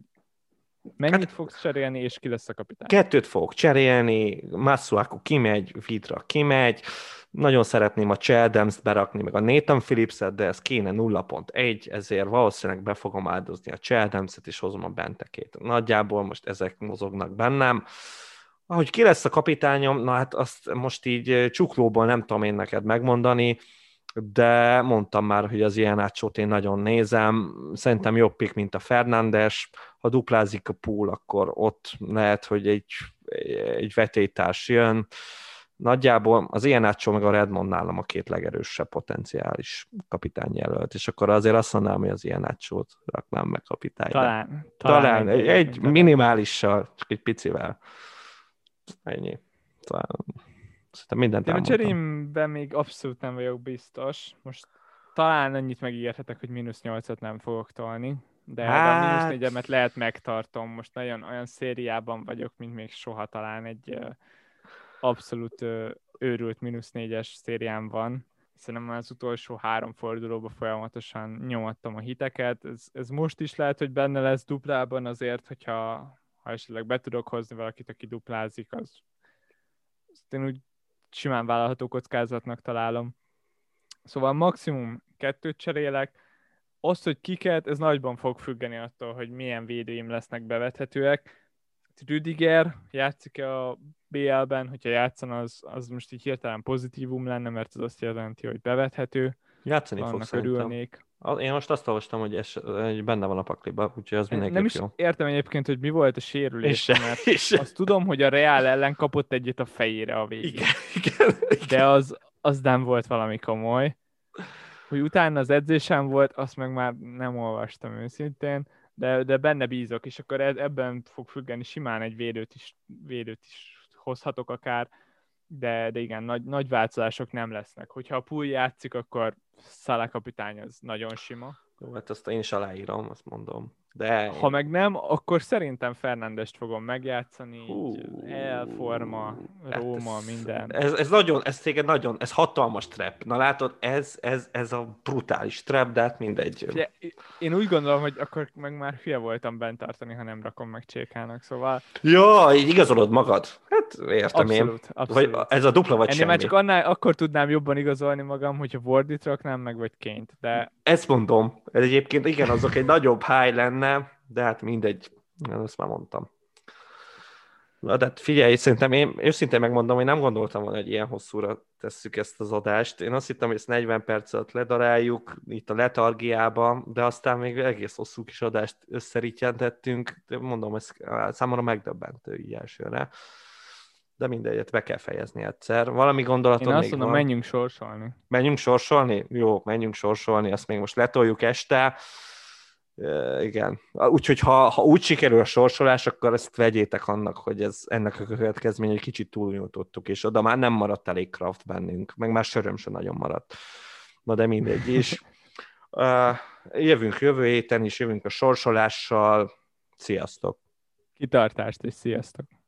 [SPEAKER 2] mennyit hát, fogsz cserélni, és ki lesz a kapitány?
[SPEAKER 1] Kettőt fogok cserélni, Masuaku kimegy, Vidra kimegy, nagyon szeretném a Cheldams berakni, meg a Nathan Phillips-et, de ez kéne 0.1, ezért valószínűleg be fogom áldozni a Cheldams-et, és hozom a bentekét. Nagyjából most ezek mozognak bennem. Ahogy ki lesz a kapitányom, na hát azt most így csuklóból nem tudom én neked megmondani, de mondtam már, hogy az ilyen átsót én nagyon nézem, szerintem jobb pick, mint a Fernándes, ha duplázik a pool, akkor ott lehet, hogy egy, egy vetétárs jön, nagyjából az ilyen átcsó meg a Redmond nálam a két legerősebb potenciális kapitányjelölt, és akkor azért azt mondanám, hogy az ilyen átcsót raknám meg kapitány.
[SPEAKER 2] Talán.
[SPEAKER 1] Talán, talán egy, egy minimálissal, csak egy picivel. Ennyi. Talán. Szerintem mindent
[SPEAKER 2] Én a cserémben még abszolút nem vagyok biztos. Most talán annyit megígérhetek, hogy mínusz nyolcat nem fogok tolni, de hát... a mínusz négyemet lehet megtartom. Most nagyon olyan szériában vagyok, mint még soha talán egy abszolút őrült mínusz négyes szériám van. Szerintem az utolsó három fordulóban folyamatosan nyomattam a hiteket. Ez, ez most is lehet, hogy benne lesz duplában azért, hogyha ha esetleg be tudok hozni valakit, aki duplázik, az azt én úgy simán vállalható kockázatnak találom. Szóval maximum kettőt cserélek, az, hogy kiket, ez nagyban fog függeni attól, hogy milyen védőim lesznek bevethetőek. Rüdiger játszik-e a BL-ben, hogyha játszana, az, az most így hirtelen pozitívum lenne, mert az azt jelenti, hogy bevethető.
[SPEAKER 1] Játszani fog
[SPEAKER 2] örülnék.
[SPEAKER 1] Én most azt olvastam, hogy, ez, hogy benne van a pakliba, úgyhogy az mindenképp
[SPEAKER 2] Nem is
[SPEAKER 1] jó.
[SPEAKER 2] értem egyébként, hogy mi volt a sérülés,
[SPEAKER 1] És-
[SPEAKER 2] mert
[SPEAKER 1] és-
[SPEAKER 2] azt tudom, hogy a Real ellen kapott egyet a fejére a végén.
[SPEAKER 1] Igen, igen, igen.
[SPEAKER 2] De az, az nem volt valami komoly. Hogy utána az edzésem volt, azt meg már nem olvastam őszintén, de, de benne bízok, és akkor e- ebben fog függeni, simán egy védőt is, védőt is hozhatok akár, de, de igen, nagy, nagy változások nem lesznek. Hogyha a pool játszik, akkor Szala kapitány az nagyon sima.
[SPEAKER 1] Jó, hát azt én is aláírom, azt mondom. De
[SPEAKER 2] Ha meg nem, akkor szerintem Fernandest fogom megjátszani,
[SPEAKER 1] Hú,
[SPEAKER 2] így elforma,
[SPEAKER 1] hát
[SPEAKER 2] Róma,
[SPEAKER 1] ez,
[SPEAKER 2] minden.
[SPEAKER 1] Ez, ez nagyon, ez téged nagyon, ez hatalmas trap. Na látod, ez, ez, ez a brutális trap, de hát mindegy.
[SPEAKER 2] Ugye, én úgy gondolom, hogy akkor meg már hülye voltam bent tartani, ha nem rakom meg Csékának, szóval
[SPEAKER 1] Ja, így igazolod magad. Hát értem
[SPEAKER 2] abszolút,
[SPEAKER 1] én.
[SPEAKER 2] abszolút.
[SPEAKER 1] Vagy ez a dupla vagy
[SPEAKER 2] Ennél
[SPEAKER 1] semmi.
[SPEAKER 2] már csak annál, akkor tudnám jobban igazolni magam, hogyha Wardit raknám meg, vagy Ként, de
[SPEAKER 1] Ezt mondom. Ez egyébként igen, azok egy nagyobb high lenne, de hát mindegy. Ezt már mondtam. Na, de hát figyelj, szerintem én őszintén megmondom, hogy nem gondoltam volna, hogy ilyen hosszúra tesszük ezt az adást. Én azt hittem, hogy ezt 40 perc alatt ledaráljuk itt a letargiába, de aztán még egész hosszú kis adást összerítjentettünk. Mondom, ez számomra megdöbbentő így elsőre. De mindegyet be kell fejezni egyszer. Valami gondolatod
[SPEAKER 2] én azt mondom,
[SPEAKER 1] van?
[SPEAKER 2] menjünk sorsolni.
[SPEAKER 1] Menjünk sorsolni? Jó, menjünk sorsolni, azt még most letoljuk este. Igen. Úgyhogy ha, ha úgy sikerül a sorsolás, akkor ezt vegyétek annak, hogy ez ennek a következmény, hogy kicsit túlnyújtottuk, és oda már nem maradt elég craft bennünk, meg már söröm sem nagyon maradt. Na de mindegy is. Uh, jövünk jövő héten is, jövünk a sorsolással. Sziasztok!
[SPEAKER 2] Kitartást és sziasztok!